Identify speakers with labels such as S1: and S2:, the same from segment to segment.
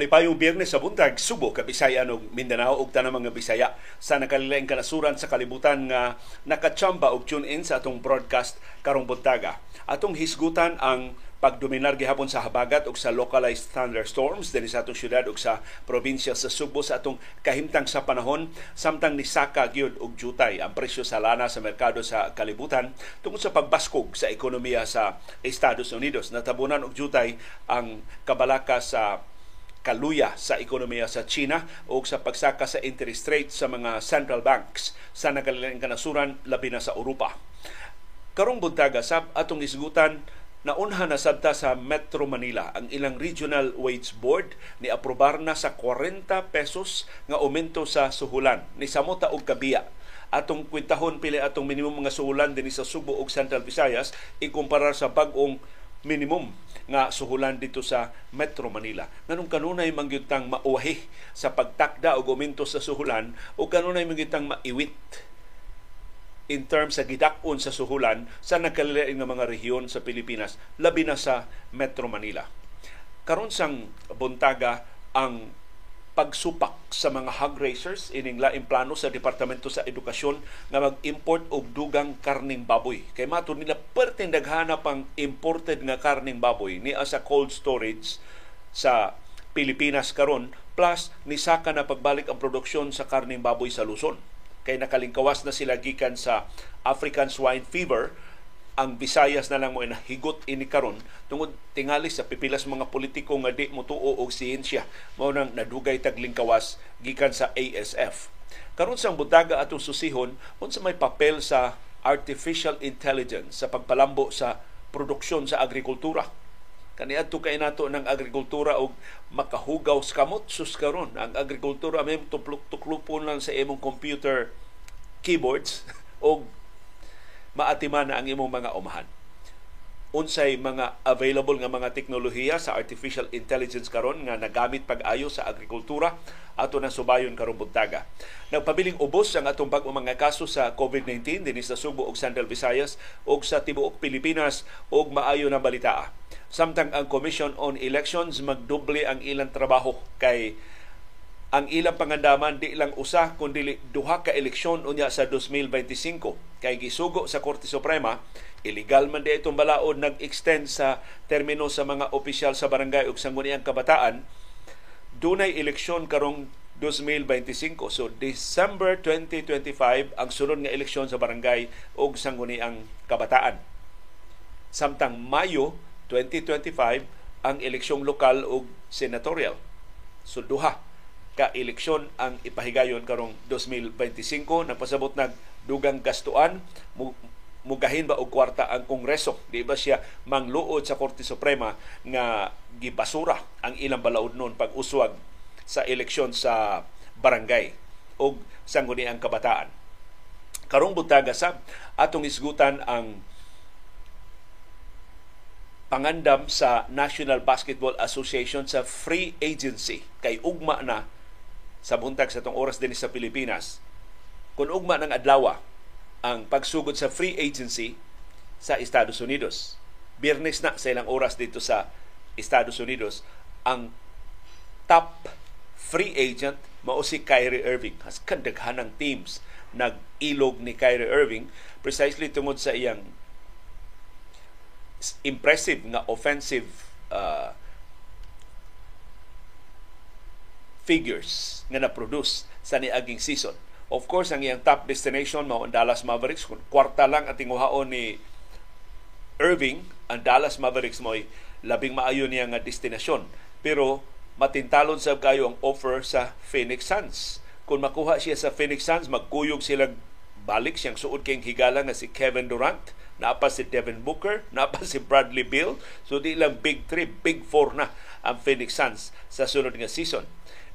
S1: Malipayong biyernes sa buntag, Subo, Kabisaya ug Mindanao ug tanang mga Bisaya sa nakalilaing kanasuran sa kalibutan nga nakachamba og tune in sa atong broadcast karong buntaga. Atong hisgutan ang pagdominar gihapon sa habagat ug sa localized thunderstorms dinhi sa atong syudad ug sa probinsya sa Subo sa atong kahimtang sa panahon samtang nisaka gyud og jutay ang presyo sa lana sa merkado sa kalibutan tungod sa pagbaskog sa ekonomiya sa Estados Unidos. Natabunan og jutay ang kabalaka sa kaluya sa ekonomiya sa China o sa pagsaka sa interest rate sa mga central banks sa nagalilang kanasuran labi na sa Europa. Karong buntaga sab atong isgutan naunha na sabta sa Metro Manila ang ilang Regional Wage Board ni aprobar na sa 40 pesos nga aumento sa suhulan ni samota og kabiya atong kwintahon pili atong minimum mga suhulan dinhi sa Subo ug Central Visayas ikumparar sa bag-ong minimum nga suhulan dito sa Metro Manila. Nganong kanunay mangyutang mauwahi sa pagtakda o guminto sa suhulan o kanunay mangyutang maiwit in terms sa gidakon sa suhulan sa nagkalilain nga mga rehiyon sa Pilipinas, labi na sa Metro Manila. Karon sang buntaga ang pagsupak sa mga hog racers ining laing plano sa Departamento sa Edukasyon nga mag-import og dugang karning baboy. Kay mato nila perting daghana pang imported nga karning baboy ni sa cold storage sa Pilipinas karon plus ni saka na pagbalik ang produksyon sa karning baboy sa Luzon. Kay nakalingkawas na sila gikan sa African swine fever ang Visayas na lang mo higot ini karon tungod tingali sa pipilas mga politiko nga di mo tuo og siyensya. Mao nang nadugay tagling kawas gikan sa ASF karon sang butaga atong susihon unsa may papel sa artificial intelligence sa pagpalambo sa produksyon sa agrikultura? Kaniadto kay nato ng agrikultura og makahugaw sa kamot sus karon. Ang agrikultura may tukluk-tuklupon lang sa imong computer keyboards og maatiman na ang imong mga umahan unsay mga available nga mga teknolohiya sa artificial intelligence karon nga nagamit pag-ayo sa agrikultura ato na subayon karong buntaga. Nagpabiling ubos ang atong bag mga kaso sa COVID-19 dinhi sa Subo ug Central Visayas ug sa tibuok Pilipinas ug maayo na balita. Samtang ang Commission on Elections magdoble ang ilang trabaho kay ang ilang pangandaman di lang usa kundi duha ka eleksyon unya sa 2025 kay gisugo sa Korte Suprema illegal man di itong balaod nag-extend sa termino sa mga opisyal sa barangay ug sangguniang kabataan dunay eleksyon karong 2025 so December 2025 ang sunod nga eleksyon sa barangay ug sangguniang kabataan. Samtang Mayo 2025 ang eleksyong lokal ug senatorial. So duha ka eleksyon ang ipahigayon karong 2025 nagpasabot nag dugang gastuan. Mugahin ba og kwarta ang kongreso? Di ba siya mangluod sa Korte Suprema nga gibasura ang ilang balaod noon pag uswag sa eleksyon sa barangay o sangguni ang kabataan? Karong butaga sa atong isgutan ang pangandam sa National Basketball Association sa free agency. Kay ugma na sa buntag sa tong oras din sa Pilipinas kung ugma ng adlaw ang pagsugod sa free agency sa Estados Unidos. Biyernes na sa ilang oras dito sa Estados Unidos ang top free agent mao si Kyrie Irving. Has kandaghanang teams nag-ilog ni Kyrie Irving precisely tungod sa iyang impressive nga offensive uh, figures nga na-produce sa niaging season. Of course, ang iyang top destination mao ang Dallas Mavericks. Kwarta lang at tinguhaon ni Irving, ang Dallas Mavericks mo labing maayo niya nga destinasyon. Pero matintalon sa kayo ang offer sa Phoenix Suns. Kung makuha siya sa Phoenix Suns, magkuyog sila balik siyang suod kayong higala nga si Kevin Durant, napa si Devin Booker, napa si Bradley Beal. So di lang big three, big four na ang Phoenix Suns sa sunod nga season.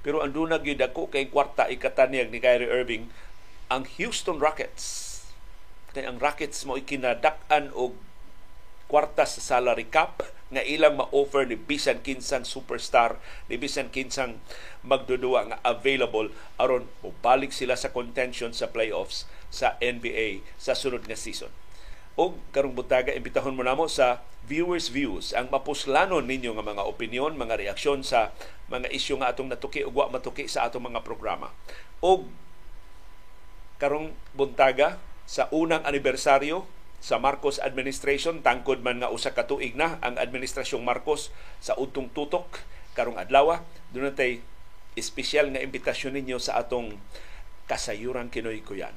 S1: Pero ang dunag yun ako kay kwarta ikatanyag ni Kyrie Irving ang Houston Rockets. Kay ang Rockets mo ikinadak-an og kwarta sa salary cap nga ilang ma-offer ni bisan kinsang superstar ni bisan kinsang magdudua nga available aron balik sila sa contention sa playoffs sa NBA sa sunod nga season. O karong butaga, imbitahon mo namo sa viewers views ang mapuslanon ninyo nga mga opinion, mga reaksyon sa mga isyu nga atong natuki ug wa matuki sa atong mga programa. O karong buntaga sa unang anibersaryo sa Marcos administration tangkod man nga usa ka tuig na ang administrasyong Marcos sa utong tutok karong adlaw dunay espesyal nga imbitasyon ninyo sa atong kasayuran Kinoy Kuyan.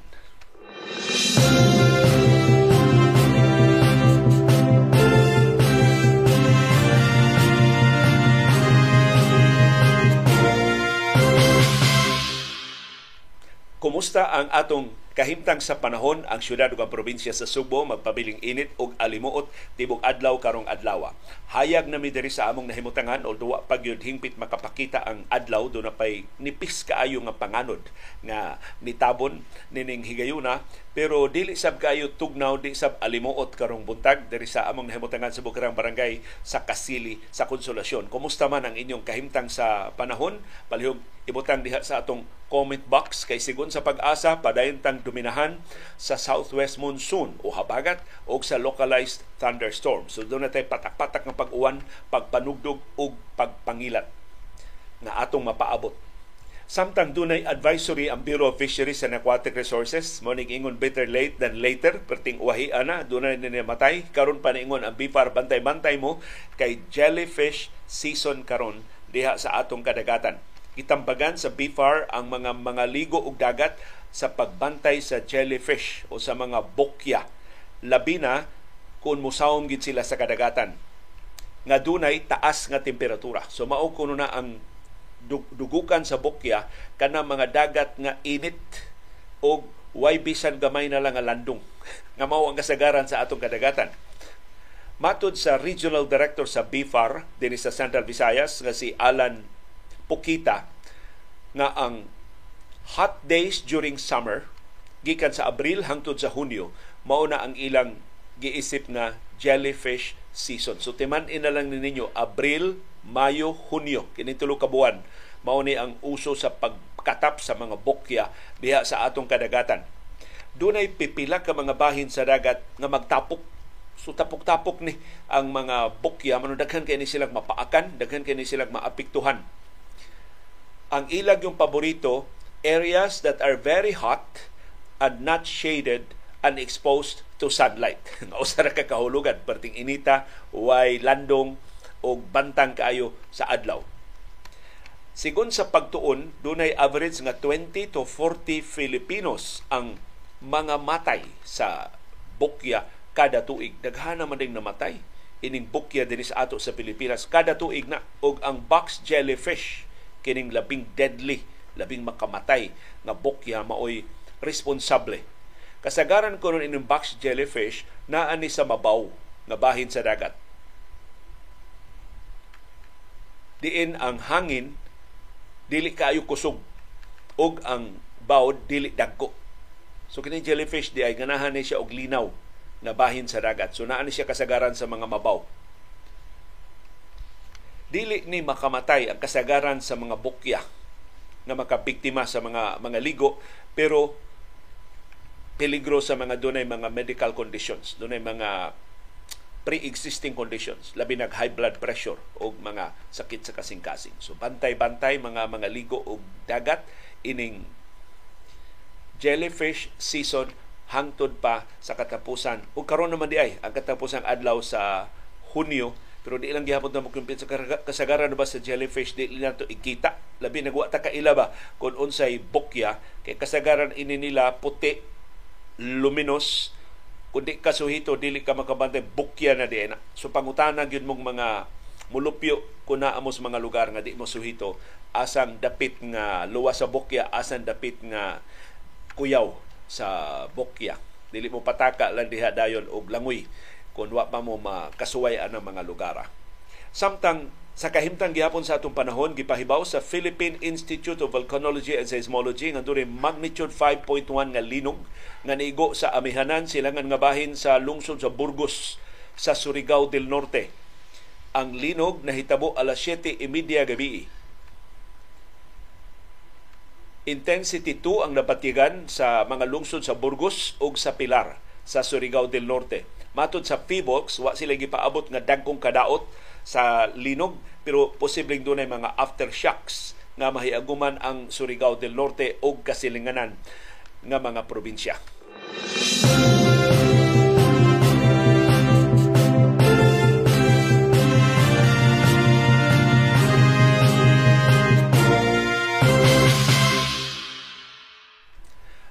S1: Kumusta ang atong kahimtang sa panahon ang syudad ug probinsya sa Subo magpabiling init ug alimuot tibok adlaw karong adlaw. Hayag na mi diri sa among nahimutangan although wa pa gyud hingpit makapakita ang adlaw do na pay nipis kaayo nga panganod nga nitabon nining higayuna pero dili sab kaayo tugnaw di sab alimuot karong buntag diri sa among nahimutangan sa Bukarang Barangay sa Kasili sa Konsolasyon. Kumusta man ang inyong kahimtang sa panahon? Palihog ibutang diha sa atong comment box kay sigon sa pag-asa padayon tang dominahan sa southwest monsoon o habagat o sa localized thunderstorm. So doon natay patak-patak ng pag-uwan, pagpanugdog o pagpangilat na atong mapaabot. Samtang dunay advisory ang Bureau of Fisheries and Aquatic Resources, mo ingon better late than later, perting uwahi ana, dunay na matay. Karon pa ingon ang BIFAR, bantay-bantay mo kay jellyfish season karon diha sa atong kadagatan gitambagan sa BFAR ang mga mga ligo ug dagat sa pagbantay sa jellyfish o sa mga bokya. Labi na kung musawom gid sila sa kadagatan. Nga dunay taas nga temperatura. So mao kuno na ang dugukan sa bokya kana mga dagat nga init o way bisan gamay na lang nga landong. Nga mao ang kasagaran sa atong kadagatan. Matod sa Regional Director sa BFAR din sa Central Visayas nga si Alan Pukita nga ang hot days during summer gikan sa Abril hangtod sa Hunyo mao na ang ilang giisip na jellyfish season. So timan ina lang ninyo Abril, Mayo, Hunyo kini tulo ka buwan mao ni ang uso sa pagkatap sa mga bokya diha sa atong kadagatan. Dunay pipila ka mga bahin sa dagat nga magtapok So tapok-tapok ni ang mga bokya manudaghan kay ni silang mapaakan, daghan kay ni silang maapektuhan ang ilag yung paborito, areas that are very hot and not shaded and exposed to sunlight. Nausa ra ka kahulugan, perting inita, way landong o bantang kaayo sa adlaw. Sigon sa pagtuon, dunay average nga 20 to 40 Filipinos ang mga matay sa bukya kada tuig. Daghana man ding namatay ining bukya dinhi sa ato sa Pilipinas kada tuig na og ang box jellyfish kining labing deadly, labing makamatay nga bukya maoy responsable. Kasagaran ko nun ining box jellyfish na ani sa mabaw nga bahin sa dagat. Diin ang hangin dili kaayo kusog og ang bawd dili dagko. So kini jellyfish di ay ganahan ni siya og linaw nga bahin sa dagat. So naa ni siya kasagaran sa mga mabaw dili ni makamatay ang kasagaran sa mga bukya na makabiktima sa mga mga ligo pero peligro sa mga dunay mga medical conditions dunay mga pre-existing conditions labi nag high blood pressure o mga sakit sa kasing-kasing. So bantay-bantay mga mga ligo og dagat ining jellyfish season hangtod pa sa katapusan. O karon naman di ay ang katapusang adlaw sa Hunyo pero di lang gihapon na magkumpit sa kasagaran ba sa jellyfish di lang to ikita. Labi nagwa ta kaila ba kung unsay bukya kay kasagaran ini nila puti luminous kundi ka suhito dili ka makabantay bukya na di na. So pangutana gyud mong mga mulupyo kun naa mo mga lugar nga di mo suhito asang dapit nga luwas sa bukya asang dapit nga kuyaw sa bukya dili mo pataka lang diha dayon og langoy kung wa pa mo makasuway ang mga lugar. Samtang sa kahimtang gihapon sa atong panahon gipahibaw sa Philippine Institute of Volcanology and Seismology nga duri magnitude 5.1 nga linog nga niigo sa amihanan silangan nga bahin sa lungsod sa Burgos sa Surigao del Norte. Ang linog nahitabo alas 7:30 gabi. Intensity 2 ang napatigan sa mga lungsod sa Burgos ug sa Pilar sa Surigao del Norte. Matod sa PHIVOLCS, wa sila gipaabot nga dagkong kadaot sa linog pero posibleng dunay mga aftershocks nga mahiaguman ang Surigao del Norte o kasilinganan nga mga probinsya.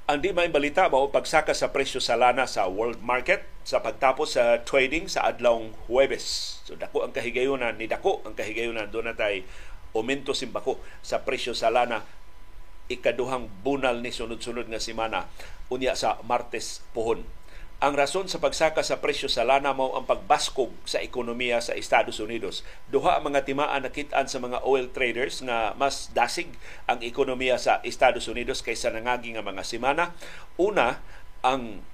S1: Ang di may balita mao pagsaka sa presyo sa lana sa world market sa pagtapos sa trading sa adlawng Huwebes. So dako ang kahigayunan ni dako ang kahigayunan do natay aumento simbako sa presyo sa lana ikaduhang bunal ni sunod-sunod nga semana unya sa Martes pohon. Ang rason sa pagsaka sa presyo sa lana mao ang pagbaskog sa ekonomiya sa Estados Unidos. Duha ang mga timaan nakitaan sa mga oil traders nga mas dasig ang ekonomiya sa Estados Unidos kaysa nangagi nga mga semana. Una, ang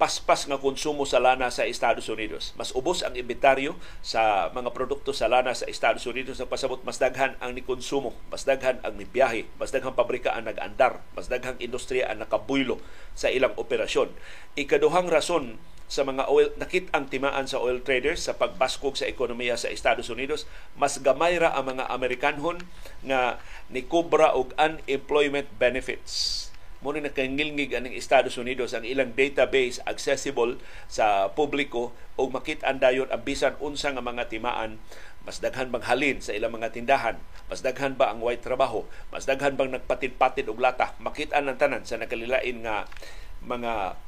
S1: paspas nga konsumo sa lana sa Estados Unidos. Mas ubos ang inventaryo sa mga produkto sa lana sa Estados Unidos pasabot. Mas daghan ang ni konsumo, mas daghan ang ni biyahe, mas daghang pabrika ang nag-andar, mas daghang industriya ang nakabuylo sa ilang operasyon. Ikaduhang rason sa mga oil nakit ang timaan sa oil traders sa pagbaskog sa ekonomiya sa Estados Unidos mas gamay ra ang mga Amerikanhon nga ni kubra og unemployment benefits mo ni nakangilngig aning Estados Unidos ang ilang database accessible sa publiko o makit-an dayon ang bisan unsa nga mga timaan. Mas daghan bang halin sa ilang mga tindahan? Mas daghan ba ang white trabaho? Mas daghan bang nagpatid-patid og lata? Makit-an ang tanan sa nakalilain nga mga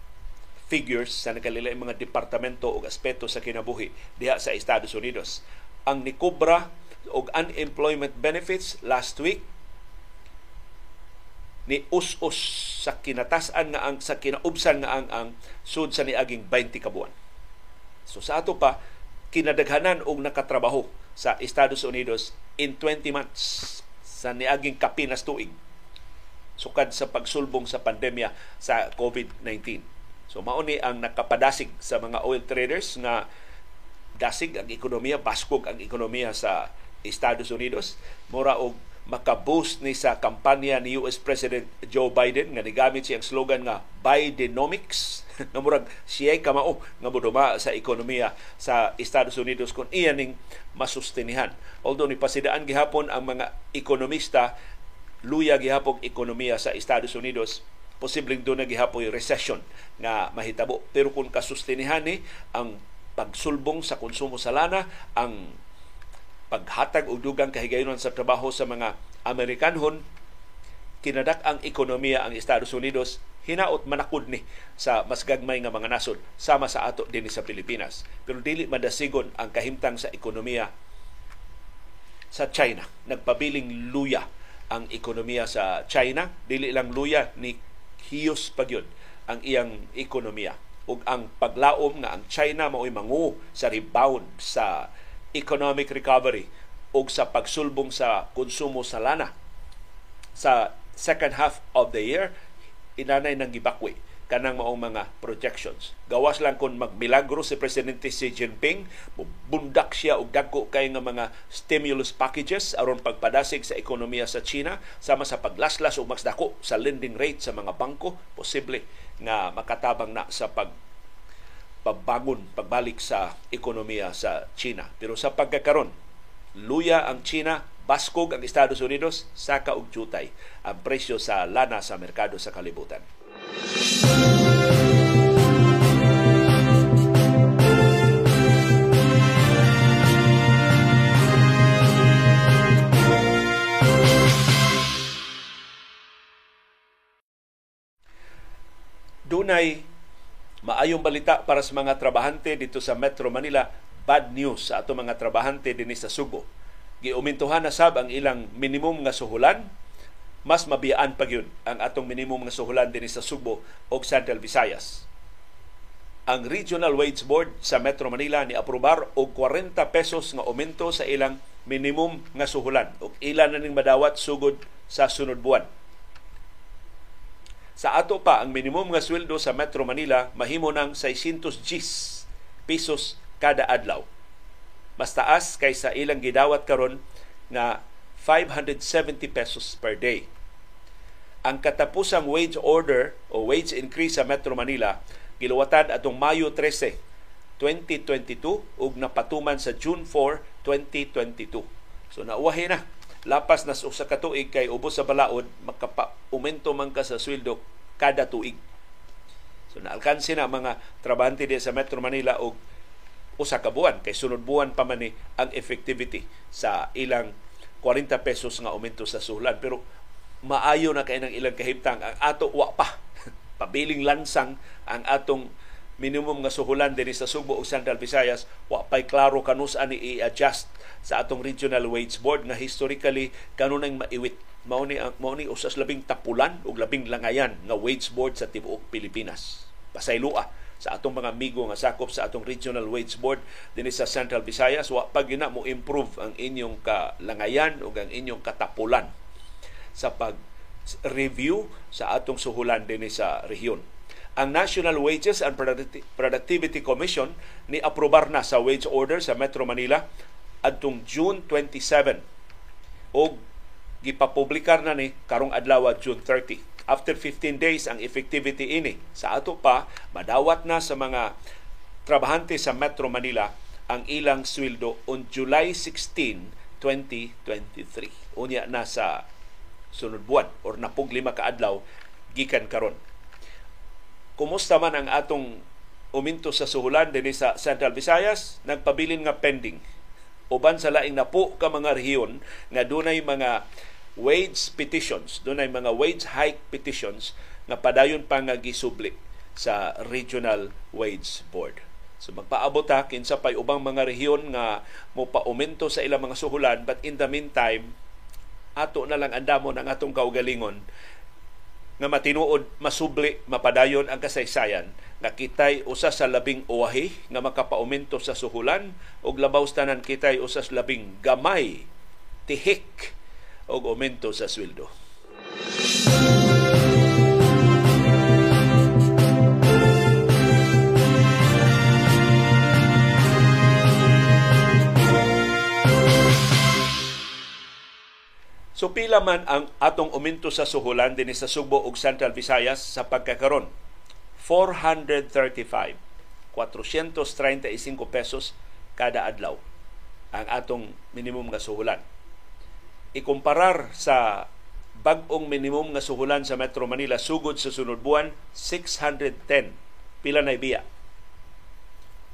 S1: figures sa nakalilain mga departamento o aspeto sa kinabuhi diha sa Estados Unidos. Ang nikobra og unemployment benefits last week ni us-us sa kinatasan nga ang sa kinaubsan nga ang ang sud sa niaging 20 ka buwan. So sa ato pa kinadaghanan og nakatrabaho sa Estados Unidos in 20 months sa niaging kapinas tuig sukad sa pagsulbong sa pandemya sa COVID-19. So mao ni ang nakapadasig sa mga oil traders nga dasig ang ekonomiya, baskog ang ekonomiya sa Estados Unidos, mura og makaboost ni sa kampanya ni US President Joe Biden nga nigamit siyang slogan nga Bidenomics nga murag siya kamao nga moduma sa ekonomiya sa Estados Unidos kung iya ning masustinihan. Although ni pasidaan gihapon ang mga ekonomista luya gihapon ekonomiya sa Estados Unidos posibleng doon na gihapoy recession nga mahitabo. Pero kung kasustinihan ni ang pagsulbong sa konsumo sa lana, ang paghatag og dugang kahigayunan sa trabaho sa mga Amerikanhon kinadak ang ekonomiya ang Estados Unidos hinaot manakod ni sa mas gagmay nga mga nasod sama sa ato din sa Pilipinas. Pero dili madasigon ang kahimtang sa ekonomiya sa China. Nagpabiling luya ang ekonomiya sa China. Dili lang luya ni hiyos pagyud ang iyang ekonomiya. Ug ang paglaom nga ang China mao'y mangu sa rebound sa economic recovery o sa pagsulbong sa konsumo sa lana sa second half of the year inanay nang gibakwi kanang maong mga projections. Gawas lang kung magmilagro si Presidente Xi Jinping, bundak siya og dagko kay nga mga stimulus packages aron pagpadasig sa ekonomiya sa China sama sa paglaslas og mas dako sa lending rate sa mga bangko, posible nga makatabang na sa pag pagbangon, pagbalik sa ekonomiya sa China. Pero sa pagkakaron, luya ang China, baskog ang Estados Unidos, saka og jutay ang presyo sa lana sa merkado sa kalibutan. Dunay Maayong balita para sa mga trabahante dito sa Metro Manila, bad news sa ato mga trabahante dinhi sa Subo. Giumintuhan na sab ang ilang minimum nga suhulan, mas mabiyaan pa yun ang atong minimum nga suhulan dinhi sa Subo o Central Visayas. Ang Regional Wage Board sa Metro Manila ni aprobar og 40 pesos nga aumento sa ilang minimum nga suhulan ug ilan na ning madawat sugod sa sunod buwan sa ato pa, ang minimum nga sweldo sa Metro Manila mahimo ng 600 Gs pesos kada adlaw. Mas taas kaysa ilang gidawat karon nga 570 pesos per day. Ang katapusang wage order o wage increase sa Metro Manila Giluwatan atong Mayo 13, 2022 ug napatuman sa June 4, 2022. So nauwahi na. Lapas na usa ka tuig kay ubos sa balaod makapa-umento man ka sa sweldo kada tuig. So naalkansi na mga trabahante di sa Metro Manila og usa ka buwan kay sunod buwan pa man ni ang effectivity sa ilang 40 pesos nga aumento sa suhlan pero maayo na kay ng ilang kahimtang ang ato wa pa pabiling lansang ang atong minimum nga suhulan dinhi sa Subo ug Central Visayas wa pay klaro kanus ani i-adjust sa atong regional wage board nga historically kanunay maiwit. Mao ni mao ni usas labing tapulan ug labing langayan nga wage board sa tibuok Pilipinas. Pasaylua sa atong mga amigo nga sakop sa atong regional wage board dinhi sa Central Visayas wa pa gina mo improve ang inyong kalangayan ug ang inyong katapulan sa pag review sa atong suhulan dinhi sa rehiyon ang National Wages and Productivity Commission ni aprobar na sa wage order sa Metro Manila adtong June 27 o gipapublikar na ni karong adlaw June 30. After 15 days ang effectivity ini. Sa ato pa madawat na sa mga trabahante sa Metro Manila ang ilang sweldo on July 16, 2023. Unya na sa sunod buwan or napug lima ka adlaw gikan karon Kumusta man ang atong uminto sa suhulan dinhi sa Central Visayas, nagpabilin nga pending. Uban sa laing napo ka mga rehiyon nga dunay mga wage petitions, dunay mga wage hike petitions nga padayon pa nga gisubli sa Regional Wage Board. So magpaabot ha kinsa pay ubang mga rehiyon nga mo paumento sa ilang mga suhulan but in the meantime ato na lang andamon ang atong kaugalingon nga matinuod masubli mapadayon ang kasaysayan nga kitay usa sa labing uwahi nga makapaumento sa suhulan ug labaw tanan kitay usa sa labing gamay tihik og aumento sa sweldo. So pila man ang atong uminto sa suhulan dinhi sa Subo ug Central Visayas sa pagkakaron? 435 435 pesos kada adlaw ang atong minimum nga suhulan. Ikumparar sa bag-ong minimum nga suhulan sa Metro Manila sugod sa sunod buwan 610 pila na biya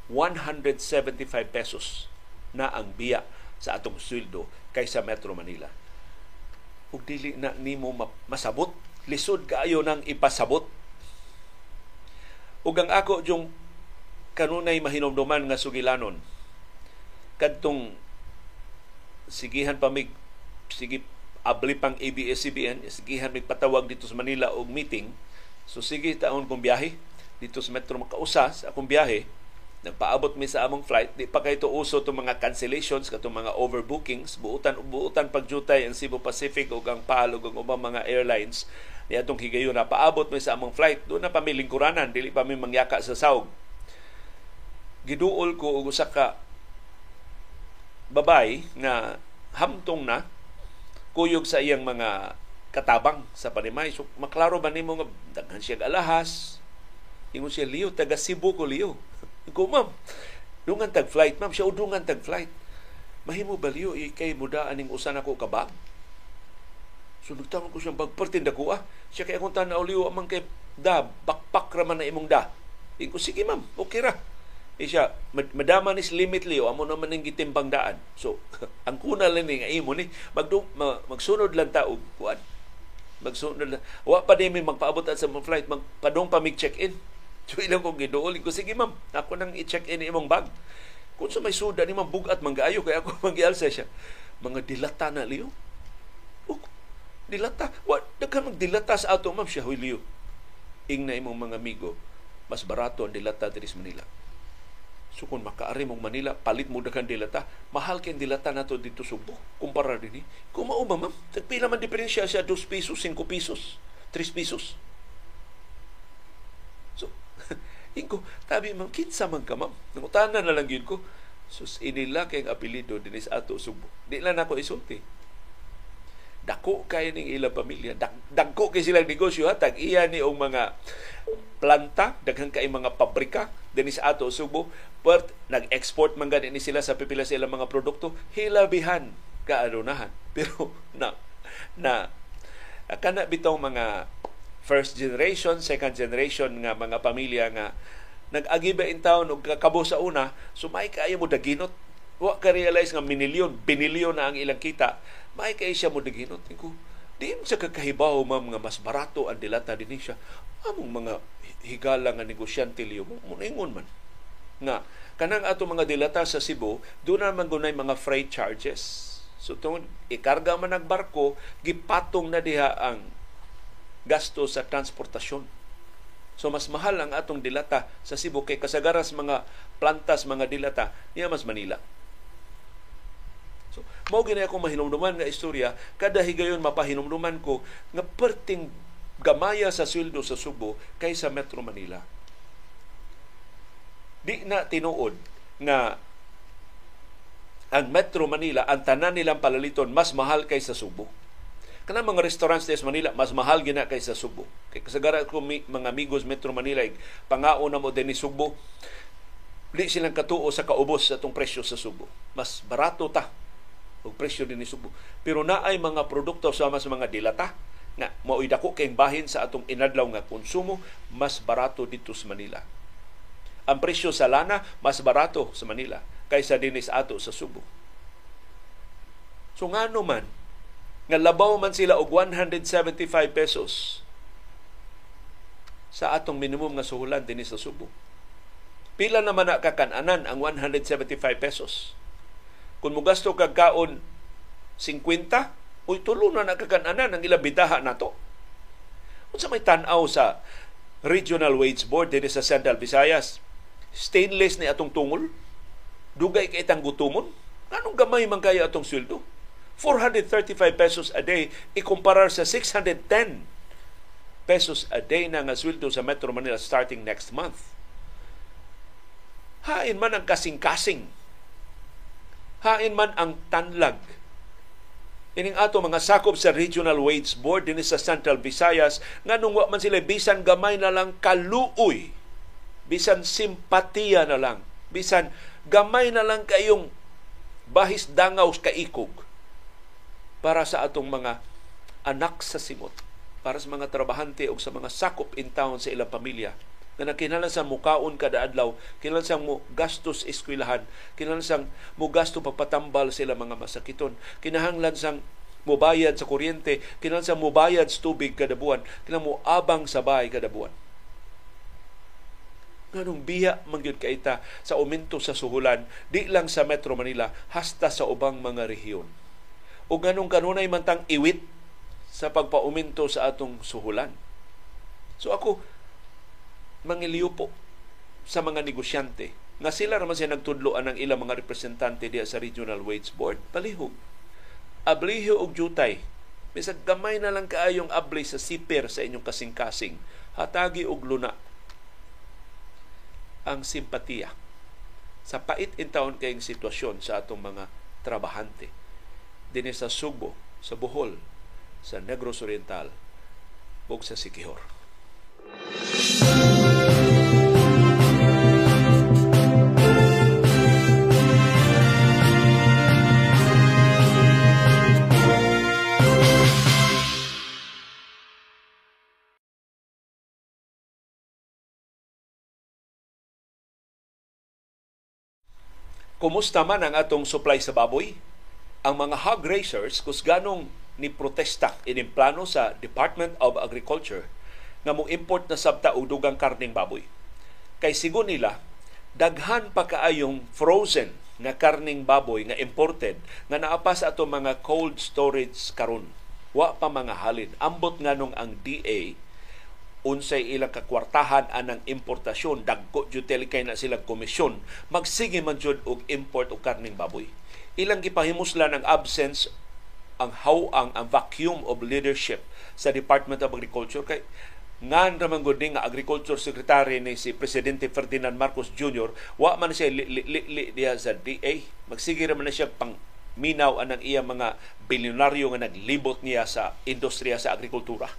S1: 175 pesos na ang biya sa atong sweldo kaysa Metro Manila ug dili na nimo masabot lisod kaayo nang ipasabot. Ug ang ako yung kanunay mahinomduman nga sugilanon kadtong sigihan pa mig sige abli pang ABS-CBN sigihan mig patawag dito sa Manila og meeting. So sige taon kong biyahe dito sa Metro makausa sa akong biyahe nagpaabot mi sa among flight. Di pa kay uso to mga cancellations katong mga overbookings. Buutan buutan pagjutay ang Cebu Pacific ug ang PAL ug ubang mga airlines. Ni atong higayon na paabot mi sa among flight. Do na pa mi lingkuranan dili pa mi mangyaka sa sawg. Giduol ko og usa ka babay nga hamtong na kuyog sa iyang mga katabang sa panimay. So maklaro ba nimo nga daghan siya alahas. Ingon siya liyo taga Cebu ko liyo ko, ma'am, dungan tag flight, ma'am, siya udungan tag flight. Mahimo baliyo ikay muda aning usan ako kabag. So nagtanong ko siya bag pertinda ko ah. Siya kay akong tanaw liyo amang kay da bakpak ra man na imong da. Iko sige ma'am, okay ra. E siya, madama ni limit liyo, amo naman ning gitimbang daan. So, ang kuna lang ni nga imo ni, magdu, mag, magsunod lang ta og kuan. Magsunod lang. Wa pa din magpaabot sa mga flight, magpadong pa mig check-in. So ilang kong giduol ko sige ma'am, ako nang i-check in imong bag. Kung sa may suda ni ma'am bugat manggayo kay ako mangialsa siya. Mga dilata na liyo. Oh, dilata. Wa daghan magdilata sa ato ma'am siya huy liyo. Ing na imong mga amigo, mas barato ang dilata diri sa Manila. So kung makaari mong Manila, palit mo daghan dilata, mahal kay dilata nato dito Subo. Kumpara din ni. Kung mao ma'am, tagpila man diferensya siya 2 pesos, 5 pesos, 3 pesos. Ingo, tabi ma'am, kinsa man ka ma'am. Nangutanan na lang yun ko. Sus, inila kay ang apelido dinis ato subo. Di lang ako isulti. dako kay ning ilang pamilya Dak, dagko kay silang negosyo ha tag iya ni og mga planta daghan kay mga pabrika dinhi sa ato Subo but nag-export man gani ni sila sa pipila sa ilang mga produkto hilabihan kaadunahan pero na na kana bitong mga first generation second generation nga mga pamilya nga nag-agi ba in town og kakabo sa una. Sumay kaayo mo daginot. Wa ka realize nga minilyon binilyon na ang ilang kita. May kay siya mo daginot. Ko di sa kakahibaw mga mas barato ang dilata dinhi siya. Among mga higala nga negosyante liyo mo muningon man. Nga kanang ato mga dilata sa Cebu do na man gunay mga freight charges. So tungod ikarga man ang barko gipatong na diha ang gasto sa transportasyon So mas mahal ang atong dilata sa Cebu kay kasagaras mga plantas mga dilata niya mas Manila. So, mao gina ako mahinumduman nga istorya kada higayon mapahinumduman ko nga perting gamaya sa sweldo sa Subo kaysa Metro Manila. Di na tinuod nga ang Metro Manila, ang tanan nilang palaliton, mas mahal kaysa Subo. Kanang mga restaurants sa Manila, mas mahal gina kaysa Subo. Kay kasagara ko mga amigos Metro Manila, pangao na mo din Subo, di silang katuo sa kaubos sa itong presyo sa Subo. Mas barato ta og presyo din ni Subo. Pero naay mga produkto sa mas mga dilata nga mao'y dako kay bahin sa atong inadlaw nga konsumo mas barato dito sa Manila. Ang presyo sa lana mas barato sa Manila kaysa dinhi sa ato sa Subo. So ngano man nga labaw man sila og 175 pesos sa atong minimum nga suhulan dinhi sa Subo. Pila naman na kakananan ang 175 pesos? Kung mo gasto kag kaon 50, Uy, tulo na nakakananan ang ilang bitaha nato. Kung sa may tanaw sa Regional Wage Board din sa Central Visayas, stainless ni atong tungol, dugay kay itang gutumon, anong gamay man kaya atong sweldo? 435 pesos a day ikumparar sa 610 pesos a day na nga sweldo sa Metro Manila starting next month. Hain man ang kasing-kasing. Hain man ang tanlag ining ato mga sakop sa Regional Wage Board dinhi sa Central Visayas nganong wa man sila bisan gamay na lang kaluoy bisan simpatiya na lang bisan gamay na lang kayong bahis dangaw kaikog para sa atong mga anak sa simot para sa mga trabahante o sa mga sakop in town sa ilang pamilya na nakinahanglan sa mukaon kada adlaw, kinahanglan sang mo gastos eskwelahan, kinahanglan sang mo gasto pagpatambal sila mga masakiton, kinahanglan sang mubayad sa kuryente, kinahanglan sang mubayad sa tubig kada buwan, kinahanglan mo abang sa bahay kada buwan. Nganong biya mangyud kaita sa aumento sa suhulan di lang sa Metro Manila hasta sa ubang mga rehiyon. O ganong kanunay man tang iwit sa pagpauminto sa atong suhulan. So ako, mangiliyo po sa mga negosyante nga sila naman siya nagtudloan ng ilang mga representante diya sa Regional Wage Board, palihog. Abliho og jutay. Bisag gamay na lang kaayong abli sa siper sa inyong kasing-kasing. Hatagi og luna ang simpatiya sa pait in taon kayong sitwasyon sa atong mga trabahante. Dini sa Subo, sa Bohol, sa Negros Oriental, ug sa Sikihor. Kumusta man ang atong supply sa baboy? Ang mga hog raisers, kus ganong ni protesta inimplano sa Department of Agriculture nga mo import na sabta og dugang karning baboy. Kay sigo nila, daghan pa kaayong frozen nga karning baboy nga imported nga naapa sa ato mga cold storage karon. Wa pa mga halin. Ambot nganong ang DA unsay ilang kakwartahan anang importasyon dagko jud kay na sila komisyon magsige man jud og import og karning baboy ilang gipahimuslan ang absence ang how ang vacuum of leadership sa Department of Agriculture kay ngan raman gud nga agriculture secretary ni si presidente Ferdinand Marcos Jr. wa man siya li, li, li, li diya sa DA magsige ra man siya pang minaw anang iya mga bilyonaryo nga naglibot niya sa industriya sa agrikultura.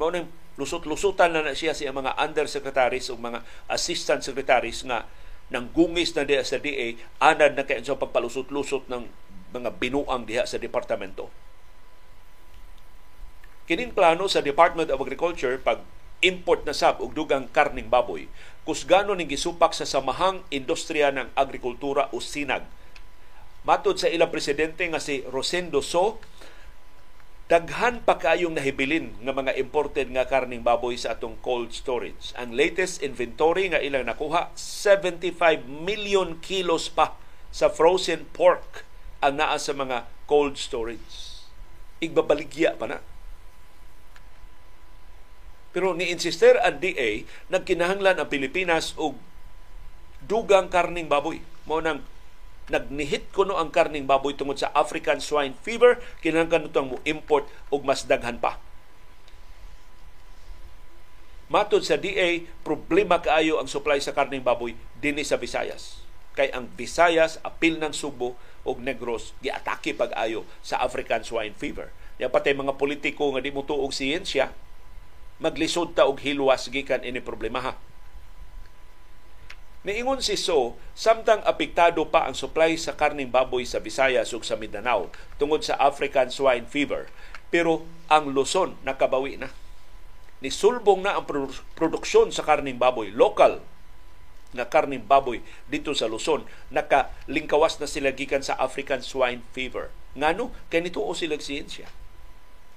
S1: Mao nang lusot-lusutan na, na siya sa mga undersecretaries o mga assistant secretaries nga nang gungis na diha sa DA anad na kay sa pagpalusot-lusot ng mga binuang diha sa departamento. Kining plano sa Department of Agriculture pag import na sab og dugang karning baboy kusgano ning gisupak sa samahang industriya ng agrikultura o sinag Matod sa ilang presidente nga si Rosendo So, daghan pa kayong nahibilin nga mga imported nga karning baboy sa atong cold storage. Ang latest inventory nga ilang nakuha, 75 million kilos pa sa frozen pork ang naa sa mga cold storage. Igbabaligya pa na. Pero ni-insister ang DA nagkinahanglan ang Pilipinas og dugang karning baboy. Mao nang nagnihit kuno ang karning baboy tungod sa African swine fever kinahanglan nitong mo import og mas daghan pa Matod sa DA, problema kaayo ang supply sa karning baboy dinhi sa Visayas. Kay ang Visayas, apil ng Subo ug Negros giatake pag-ayo sa African swine fever. Ya patay mga politiko nga di mo tuog siyensya, maglisod ta og hilwas gikan ini problema ha. Niingon si So, samtang apektado pa ang supply sa karning baboy sa Visayas ug sa Mindanao tungod sa African swine fever, pero ang Luzon nakabawi na. Nisulbong na ang produksyon sa karning baboy, local na karning baboy dito sa Luzon, nakalingkawas na sila gikan sa African swine fever. Ngano kay nituo sila siyensya.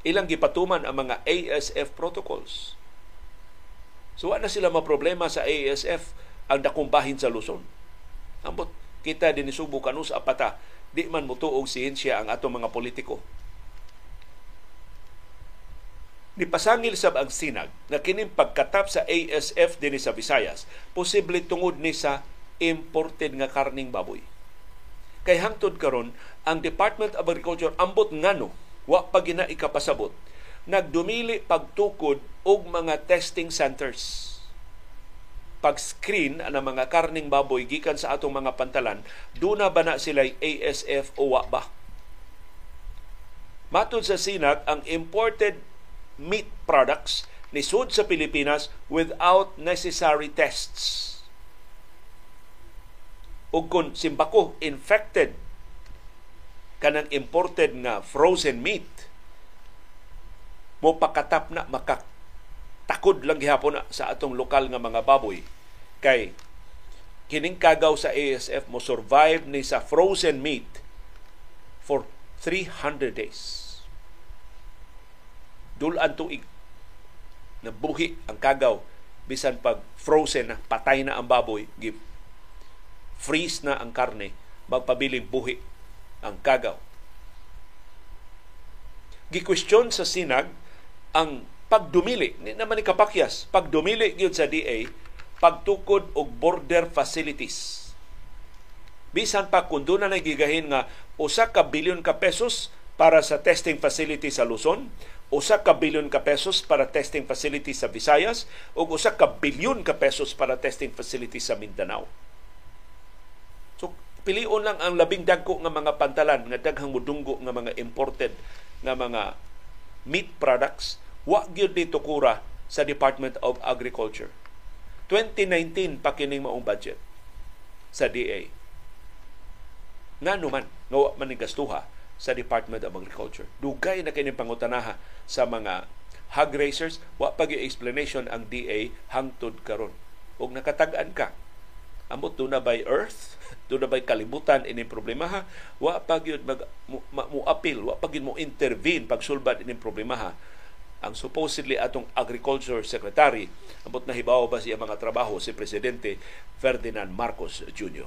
S1: Ilang gipatuman ang mga ASF protocols. So na sila maproblema sa ASF ang dakong bahin sa Luzon. Ambot kita din isubo kanus apata di man mutuog siyensya ang ato mga politiko. Nipasangil sab ang sinag na kining pagkatap sa ASF din sa Visayas, posible tungod ni sa imported nga karning baboy. Kay hangtod karon ang Department of Agriculture ambot ngano wa pa ikapasabot nagdumili pagtukod og mga testing centers pag-screen ang mga karning baboy gikan sa atong mga pantalan, duna ba na sila ASF o wa ba? Matod sa sinag, ang imported meat products ni sud sa Pilipinas without necessary tests. Ug kung simbako infected kanang imported nga frozen meat mo pakatap na makak takod lang gihapon sa atong lokal nga mga baboy kay kining kagaw sa ASF mo survive ni sa frozen meat for 300 days. Dulan tuig nabuhi ang kagaw bisan pag frozen na patay na ang baboy give freeze na ang karne magpabiling buhi ang kagaw. Gikwestiyon sa sinag ang pagdumili, ni naman ni kapakyas, pagdumili gyud sa DA, pagtukod og border facilities. Bisan pa kung doon na nagigahin nga usa ka bilyon ka pesos para sa testing facility sa Luzon, usa ka bilyon ka pesos para testing facility sa Visayas, ug usa ka bilyon ka pesos para testing facility sa Mindanao. So, pilion lang ang labing dagko nga mga pantalan nga daghang mudunggo nga mga imported nga mga meat products wa gyud dito kura sa Department of Agriculture. 2019 pa kining maong budget sa DA. Nga naman, nga man gastuha sa Department of Agriculture. Dugay na kining pangutanaha sa mga hog raisers, wa pag explanation ang DA hangtod karon. Og nakatag-an ka, amot do na by earth, do na by kalibutan ini problema ha, wa pag yun mag, mo appeal, wa pag mo intervene pag sulbad ini problema ha ang supposedly atong agriculture secretary ambot na hibaw ba siya mga trabaho si presidente Ferdinand Marcos Jr.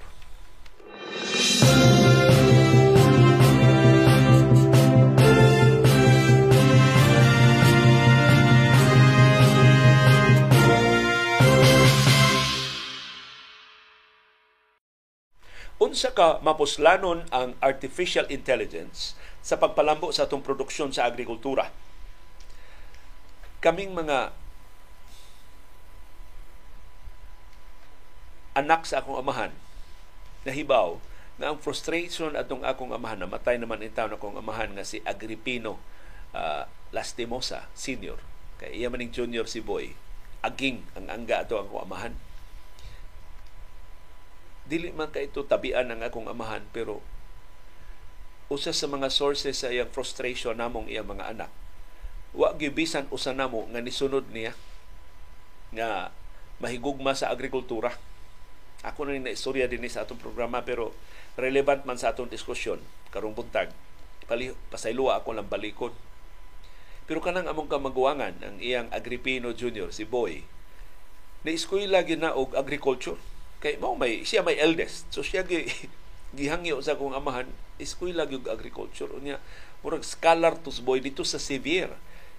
S1: unsa ka mapuslanon ang artificial intelligence sa pagpalambo sa atong produksyon sa agrikultura kaming mga anak sa akong amahan nahibaw nga ang frustration atong akong amahan namatay naman in town akong amahan nga si Agripino uh, Lastimosa senior. Kay iya maning junior si Boy. Aging ang angga ato ang amahan. Dili man kay ito tabian ang akong amahan pero usa sa mga sources sa iyang frustration namong iyang mga anak wa gibisan usa namo nga nisunod niya nga mahigugma sa agrikultura ako na ni istorya din sa atong programa pero relevant man sa atong diskusyon karong buntag. Pasayloa ako lang balikon. Pero kanang among kamaguangan ang iyang Agripino Jr. si Boy na eskwela na og agriculture kay mao may siya may eldest so siya gi gihangyo sa kong amahan eskwela gyud agriculture unya murag scholar tus boy dito sa Sevier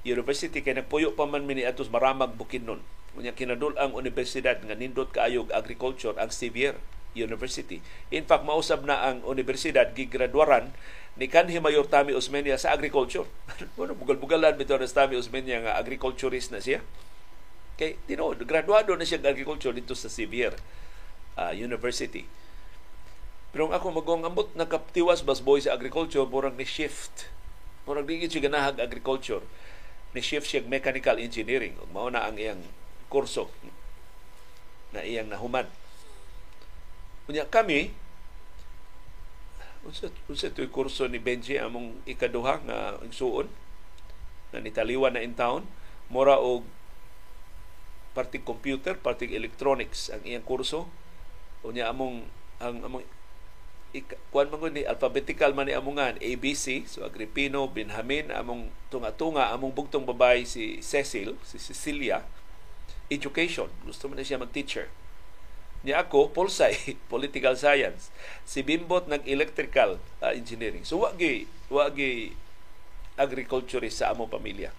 S1: University kay nagpuyo pa man mini atos maramag bukidnon Unya kinadul ang universidad nga nindot kaayog agriculture ang Xavier University. In fact, mausab na ang universidad gigraduaran ni kanhi Mayor Tami Osmeña sa agriculture. Bueno, bugal-bugalan bitaw na Tami Osmeña nga agriculturist na siya. Kay tinuod, graduado na siya ng agriculture dito sa Xavier uh, University. Pero ako magong ambot nakaptiwas bas boy sa agriculture, murang ni shift. Murang di siya ganahag agriculture. Ni shift siya mechanical engineering. Mao na ang iyang kurso na iyang nahuman. Unya kami, unsa unsa toy kurso ni Benji among ikaduha nga igsuon na nitaliwan na in town mora og party computer, party electronics ang iyang kurso. Unya among ang among kuan man ni alphabetical man ni amongan ABC so Agripino Benjamin among tunga-tunga among bugtong babay si Cecil si Cecilia education. Gusto mo na siya mag-teacher. Ni ako, Polsay, political science. Si Bimbot ng electrical uh, engineering. So, wagi, wagi agriculturist sa among pamilya.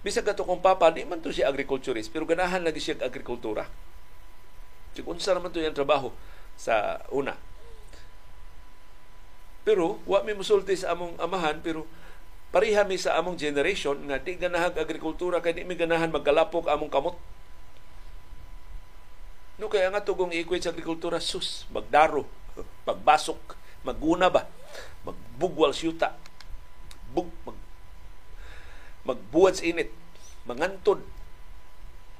S1: Bisag ka kong papa, di man to siya agriculturist, pero ganahan lagi siya agrikultura. So, unsa naman to yung trabaho sa una. Pero, wa mi musulti sa among amahan, pero pareha mi sa among generation nga di ganahag agrikultura kay di mi ganahan magkalapok among kamot. No kaya nga tugong equate sa agrikultura sus, magdaro, pagbasok, maguna ba, magbugwal siyuta, bug, mag, magbuwad sa init, mangantod,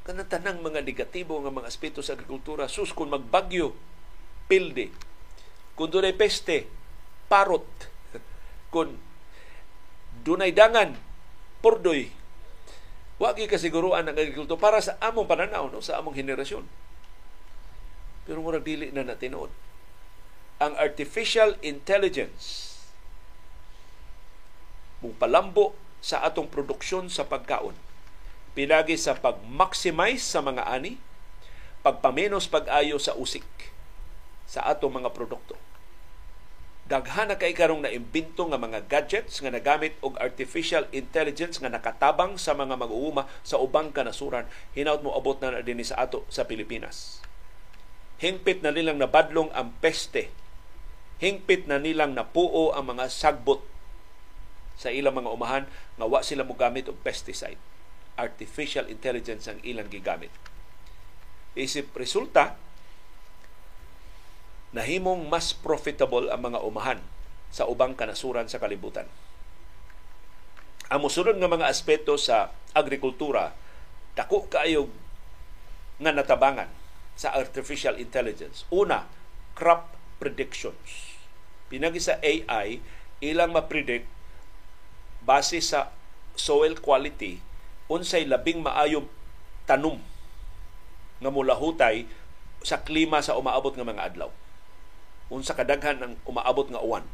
S1: kanang tanang mga negatibo nga mga aspeto sa agrikultura, sus kung magbagyo, pilde, kung doon peste, parot, kung dunay dangan pordoy. Wa gyud kasiguruan ang agrikultura para sa among pananaw no? Sa among henerasyon. Pero murag dili na natinuod ang artificial intelligence mong palambo sa atong produksyon sa pagkaon. Pinagi sa pag-maximize sa mga ani pagpamenos pag-ayo sa usik sa atong mga produkto daghan na kay karong naimbento nga mga gadgets nga nagamit og artificial intelligence nga nakatabang sa mga mag-uuma sa ubang kanasuran. Hinaut mo abot na, na dinhi sa ato sa Pilipinas. Hingpit na nilang nabadlong ang peste. Hingpit na nilang napuo ang mga sagbot sa ilang mga umahan nga wa sila mo gamit og pesticide. Artificial intelligence ang ilang gigamit. Isip resulta nahimong mas profitable ang mga umahan sa ubang kanasuran sa kalibutan. Ang musunod nga mga aspeto sa agrikultura, dako kaayog nga natabangan sa artificial intelligence. Una, crop predictions. Pinagi sa AI, ilang ma-predict base sa soil quality unsay labing maayong tanom nga mulahutay sa klima sa umaabot nga mga adlaw unsa kadaghan ang umaabot nga uwan.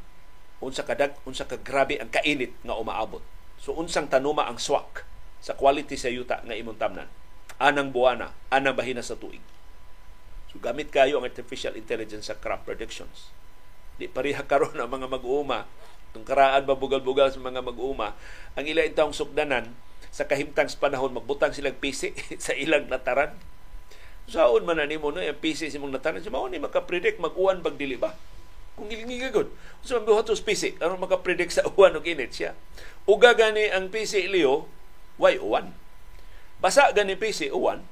S1: Unsa kadag unsa ka grabe ang kainit nga umaabot. So unsang tanuma ang swak sa quality sa yuta nga imong tamnan. Anang buwana anang bahina sa tuig. So gamit kayo ang artificial intelligence sa crop predictions. Di pareha karon ang mga mag-uuma. Tung karaan mabugal-bugal sa mga mag-uuma ang ila intawong sukdanan sa kahimtang sa panahon magbutang silang pisi sa ilang nataran Saon man ani mo no yung PC si mong natanan si mao ni maka-predict mag-uwan bag dili ba? Kung ilingi gagod. So ang buhatos PC aron maka-predict sa uwan og init siya. Uga gani ang PC Leo, why uwan? Basa gani PC uwan.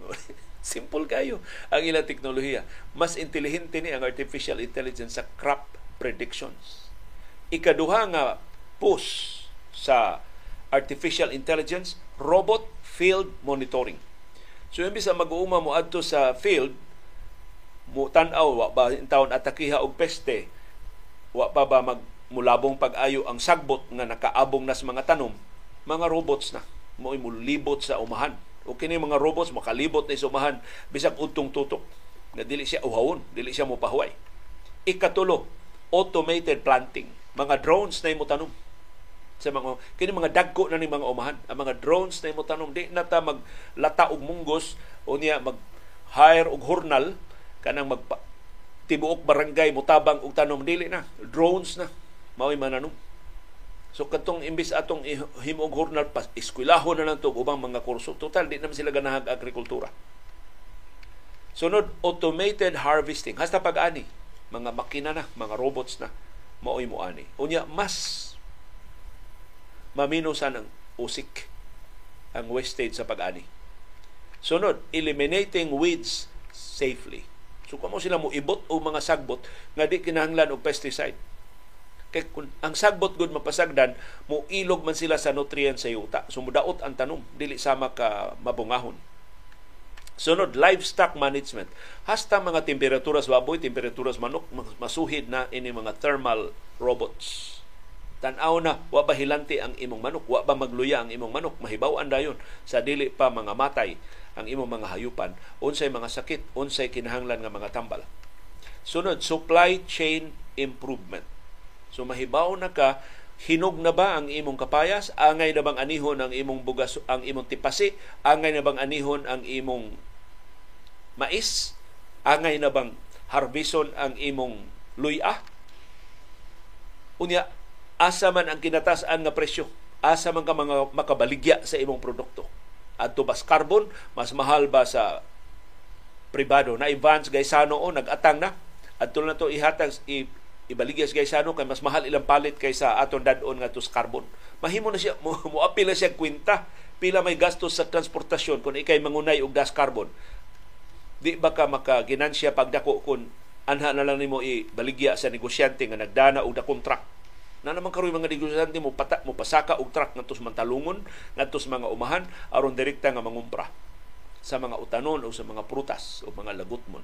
S1: Simple kayo ang ilang teknolohiya. Mas intelihente ni ang artificial intelligence sa crop predictions. Ikaduha nga push sa artificial intelligence, robot field monitoring. So imbis sa mag-uuma mo adto sa field, mo tan-aw wa ba taon atakiha og peste, wa pa ba mag mulabong pag-ayo ang sagbot nga nakaabong nas mga tanom, mga robots na mo mulibot sa umahan. O kini mga robots makalibot na sa umahan bisag utong tutok na dili siya uhawon, dili siya mo. Ikatulo, automated planting. Mga drones na imo sa mga kini mga dagko na ni mga umahan ang mga drones na imo tanom di na ta maglata og munggos o niya mag hire og hurnal kanang mag tibuok barangay mutabang og tanom dili na drones na mao'y mananong So katong imbis atong himog hurnal pas eskwelaho na lang to ubang mga kurso total di naman sila ganahag agrikultura. Sunod automated harvesting hasta pag-ani mga makina na mga robots na mao'y mo ani. Unya mas maminusan ang usik ang wastage sa pag-ani. Sunod, eliminating weeds safely. So kung mo sila mo ibot o mga sagbot nga di kinahanglan og pesticide. Kay kung ang sagbot gud mapasagdan, mo ilog man sila sa nutrient sa yuta. So mudaot ang tanom, dili sama ka mabungahon. Sunod, livestock management. Hasta mga temperaturas baboy, temperaturas manok, masuhid na ini mga thermal robots tan-aw na wa ba hilanti ang imong manok? Wa ba magluya ang imong manok? Mahibaw-an dayon sa dili pa mga matay ang imong mga hayupan. Unsay mga sakit? Unsay kinahanglan nga mga tambal? Sunod supply chain improvement. So mahibaw na ka hinog na ba ang imong kapayas? Angay na bang anihon ang imong bugas ang imong tipasi? Angay na bang anihon ang imong mais? Angay na bang harbison ang imong luya? Unya asa man ang kinatasan nga presyo asa man ka mga makabaligya sa imong produkto. Adto bas carbon? Mas mahal ba sa pribado? Na advance gaysano o nagatang na. Adto na to ihatag i, ibaligya sa gaysano kay mas mahal ilang palit kaysa aton dadon nga tus carbon. Mahimo na siya mo, mo apila siya kwenta pila may gastos sa transportasyon kung ikay mangunay og gas carbon. Di ba ka makaginansya pagdako kung anha na lang nimo ibaligya sa negosyante nga nagdana og dakong truck na naman karoy mga negosyante mo pata mo pasaka og truck ngadto sa mantalungon ngadto sa mga umahan aron direkta nga mangumpra sa mga utanon o sa mga prutas o mga lagutmon.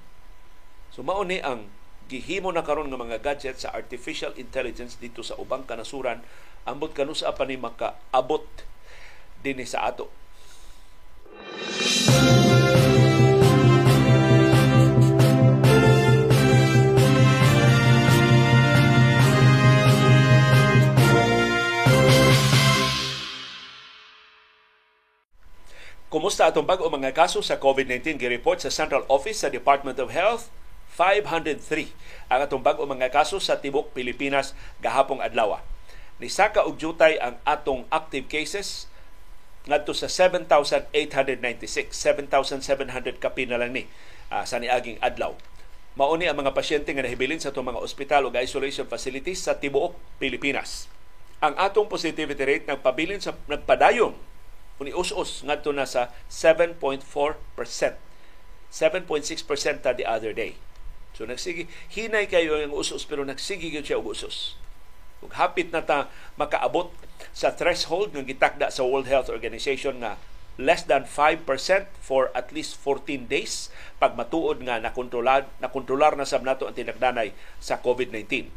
S1: So mao ni ang gihimo na karon nga mga gadget sa artificial intelligence dito sa ubang kanasuran ambot kanusa pa ni makaabot dinhi sa ato. Kumusta atong bag-o mga kaso sa COVID-19 gi-report sa Central Office sa Department of Health? 503 ang atong bag-o mga kaso sa tibok Pilipinas gahapong adlaw. Nisaka og jutay ang atong active cases ngadto sa 7,896, 7,700 kapi na lang ni uh, sa niaging adlaw. Mauni ang mga pasyente nga nahibilin sa itong mga ospital o isolation facilities sa tibuok Pilipinas. Ang atong positivity rate nagpabilin sa nagpadayon Kuni us-us ngadto na sa 7.4%. 7.6% ta the other day. So nagsige hinay kayo ang usos pero nagsige gyud siya og usos. Ug hapit na ta makaabot sa threshold nga gitakda sa World Health Organization nga less than 5% for at least 14 days pag matuod nga nakontrolar nakontrolar na sab nato ang tinagdanay sa COVID-19.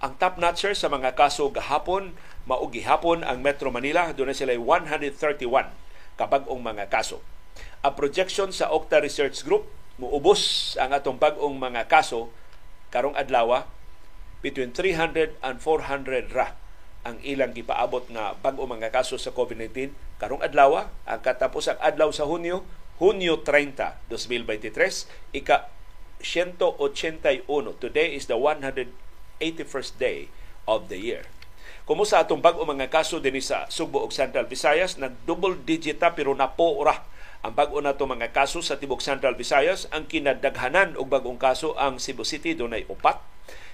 S1: Ang top notcher sa mga kaso gahapon mao gihapon ang Metro Manila dunay sila 131 kabag-ong mga kaso. Ang projection sa Octa Research Group muubos ang atong bag-ong mga kaso karong adlaw between 300 and 400 ra ang ilang gipaabot nga bag-o mga kaso sa COVID-19 karong adlaw ang katapos ang adlaw sa Hunyo Hunyo 30, 2023 ika 181 today is the 181st day of the year. Kumusta atong bag-o mga kaso dinhi sa Sugbo ug Central Visayas? Nag double digit pero napo ora ang bag-o nato mga kaso sa tibok Central Visayas. Ang kinadaghanan og bag-ong kaso ang Cebu City dunay upat.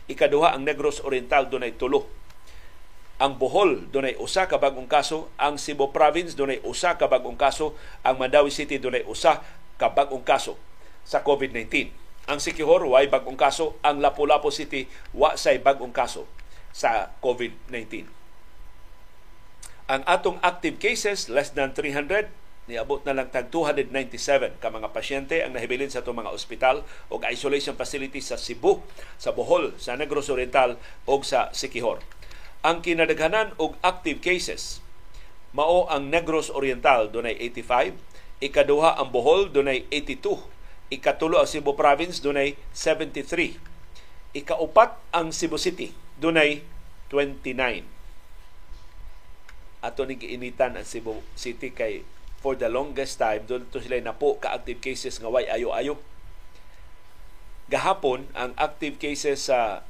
S1: Ikaduha ang Negros Oriental dunay tulo. Ang Bohol dunay usa ka bag-ong kaso. Ang Cebu Province dunay usa ka bag-ong kaso. Ang Mandawi City dunay usa ka bag-ong kaso sa COVID-19. Ang Sikihor, way bag-ong kaso. Ang Lapu-Lapu City, wa say bag-ong kaso sa COVID-19. Ang atong active cases, less than 300, niabot na lang tag 297 ka mga pasyente ang nahibilin sa itong mga ospital o isolation facilities sa Cebu, sa Bohol, sa Negros Oriental o sa Sikihor. Ang kinadaghanan og active cases mao ang Negros Oriental dunay 85, ikaduha ang Bohol dunay 82, ikatulo ang Cebu Province dunay 73, ikaupat ang Cebu City dunay 29. Ato ni giinitan ang Cebu City kay for the longest time doon to sila napo ka active cases nga way ayo-ayo. Gahapon ang active cases sa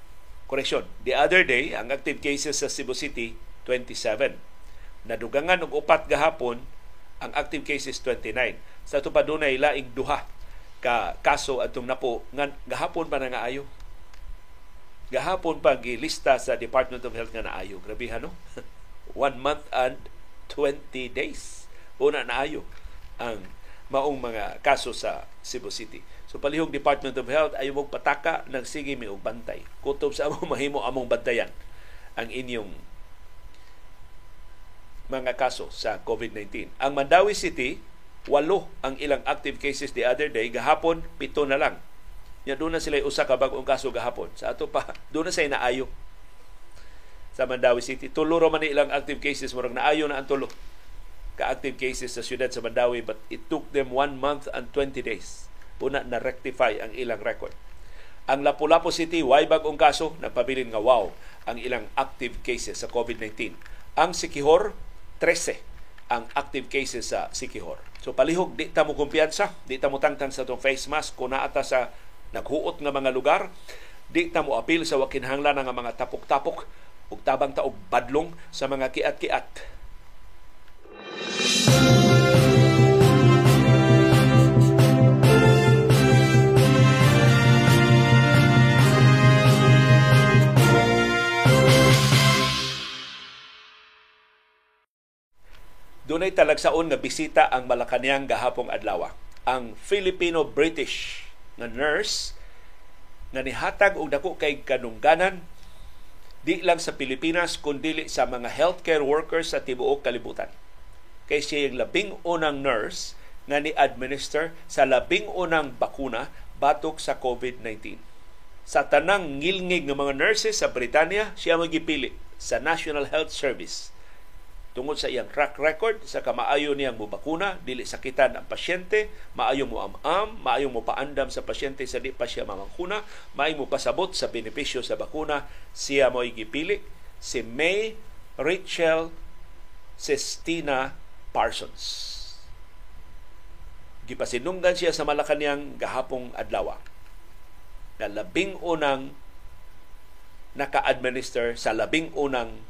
S1: correction, the other day ang active cases sa Cebu City 27. Nadugangan og upat gahapon ang active cases 29. Sa ito pa dunay laing duha ka kaso atong napo nga gahapon pa na nga ayo. Gahapon pa gilista sa Department of Health nga naayo. Grabe no? One month and 20 days. Una naayo ang maong mga kaso sa Cebu City. So palihog Department of Health ay mong pataka nagsige mi og bantay. Kutob sa among mahimo among bantayan ang inyong mga kaso sa COVID-19. Ang Mandawi City, walo ang ilang active cases the other day. Gahapon, pito na lang. Ya doon na sila usa ka bagong kaso gahapon. Sa ato pa, doon na sa naayo sa Mandawi City. Tulo man ilang active cases, murag naayo na ang tulo ka-active cases sa siyudad sa Mandawi but it took them one month and 20 days una na rectify ang ilang record. Ang Lapu-Lapu City, way bagong kaso, nagpabilin nga wow ang ilang active cases sa COVID-19. Ang Sikihor, 13 ang active cases sa Sikihor. So palihog, di ta mo kumpiyansa, di ta mo tangtang sa itong face mask kung naata sa naghuot nga mga lugar, di ta mo apil sa wakinhanglan nga mga tapok-tapok ug tabang taog badlong sa mga kiat-kiat Dunay talagsaon nga bisita ang Malacañang gahapong adlaw. Ang Filipino-British nga nurse nga nihatag og dako kay kanungganan di lang sa Pilipinas kundi sa mga healthcare workers sa tibuok kalibutan kay siya yung labing unang nurse nga ni-administer sa labing unang bakuna batok sa COVID-19. Sa tanang ngilngig ng mga nurses sa Britanya, siya magipili sa National Health Service tungod sa iyang track record sa kamaayo niyang mubakuna, dili sakitan ang pasyente, maayo mo am-am, maayo mo paandam sa pasyente sa di pa siya mamangkuna, maayo mo pasabot sa benepisyo sa bakuna, siya mo gipili si May Rachel Sestina Parsons. Gipasinunggan siya sa Malacanang gahapong adlaw. Na labing unang naka-administer sa labing unang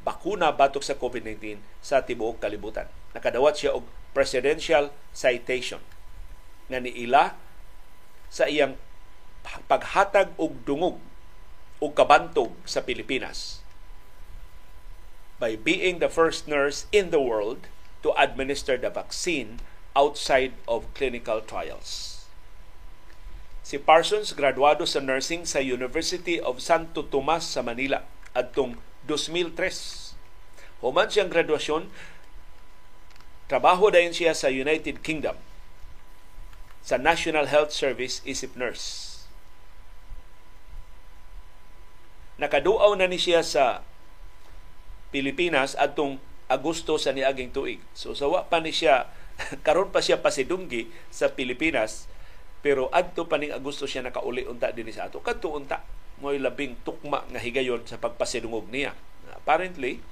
S1: bakuna batok sa COVID-19 sa tibuok kalibutan. Nakadawat siya og presidential citation nga niila sa iyang paghatag og dungog og kabantog sa Pilipinas by being the first nurse in the world to administer the vaccine outside of clinical trials. Si Parsons graduado sa nursing sa University of Santo Tomas sa Manila adtong 2003. Human siyang graduasyon, trabaho dayon siya sa United Kingdom sa National Health Service isip nurse. Nakaduaw na ni siya sa Pilipinas atong Agosto sa niaging tuig. So sawa pa ni siya karon pa siya pasidunggi sa Pilipinas pero adto pa ning Agosto siya nakauli unta dinhi sa ato. Kadto unta mo'y labing tukma nga higayon sa pagpasidungog niya. Apparently,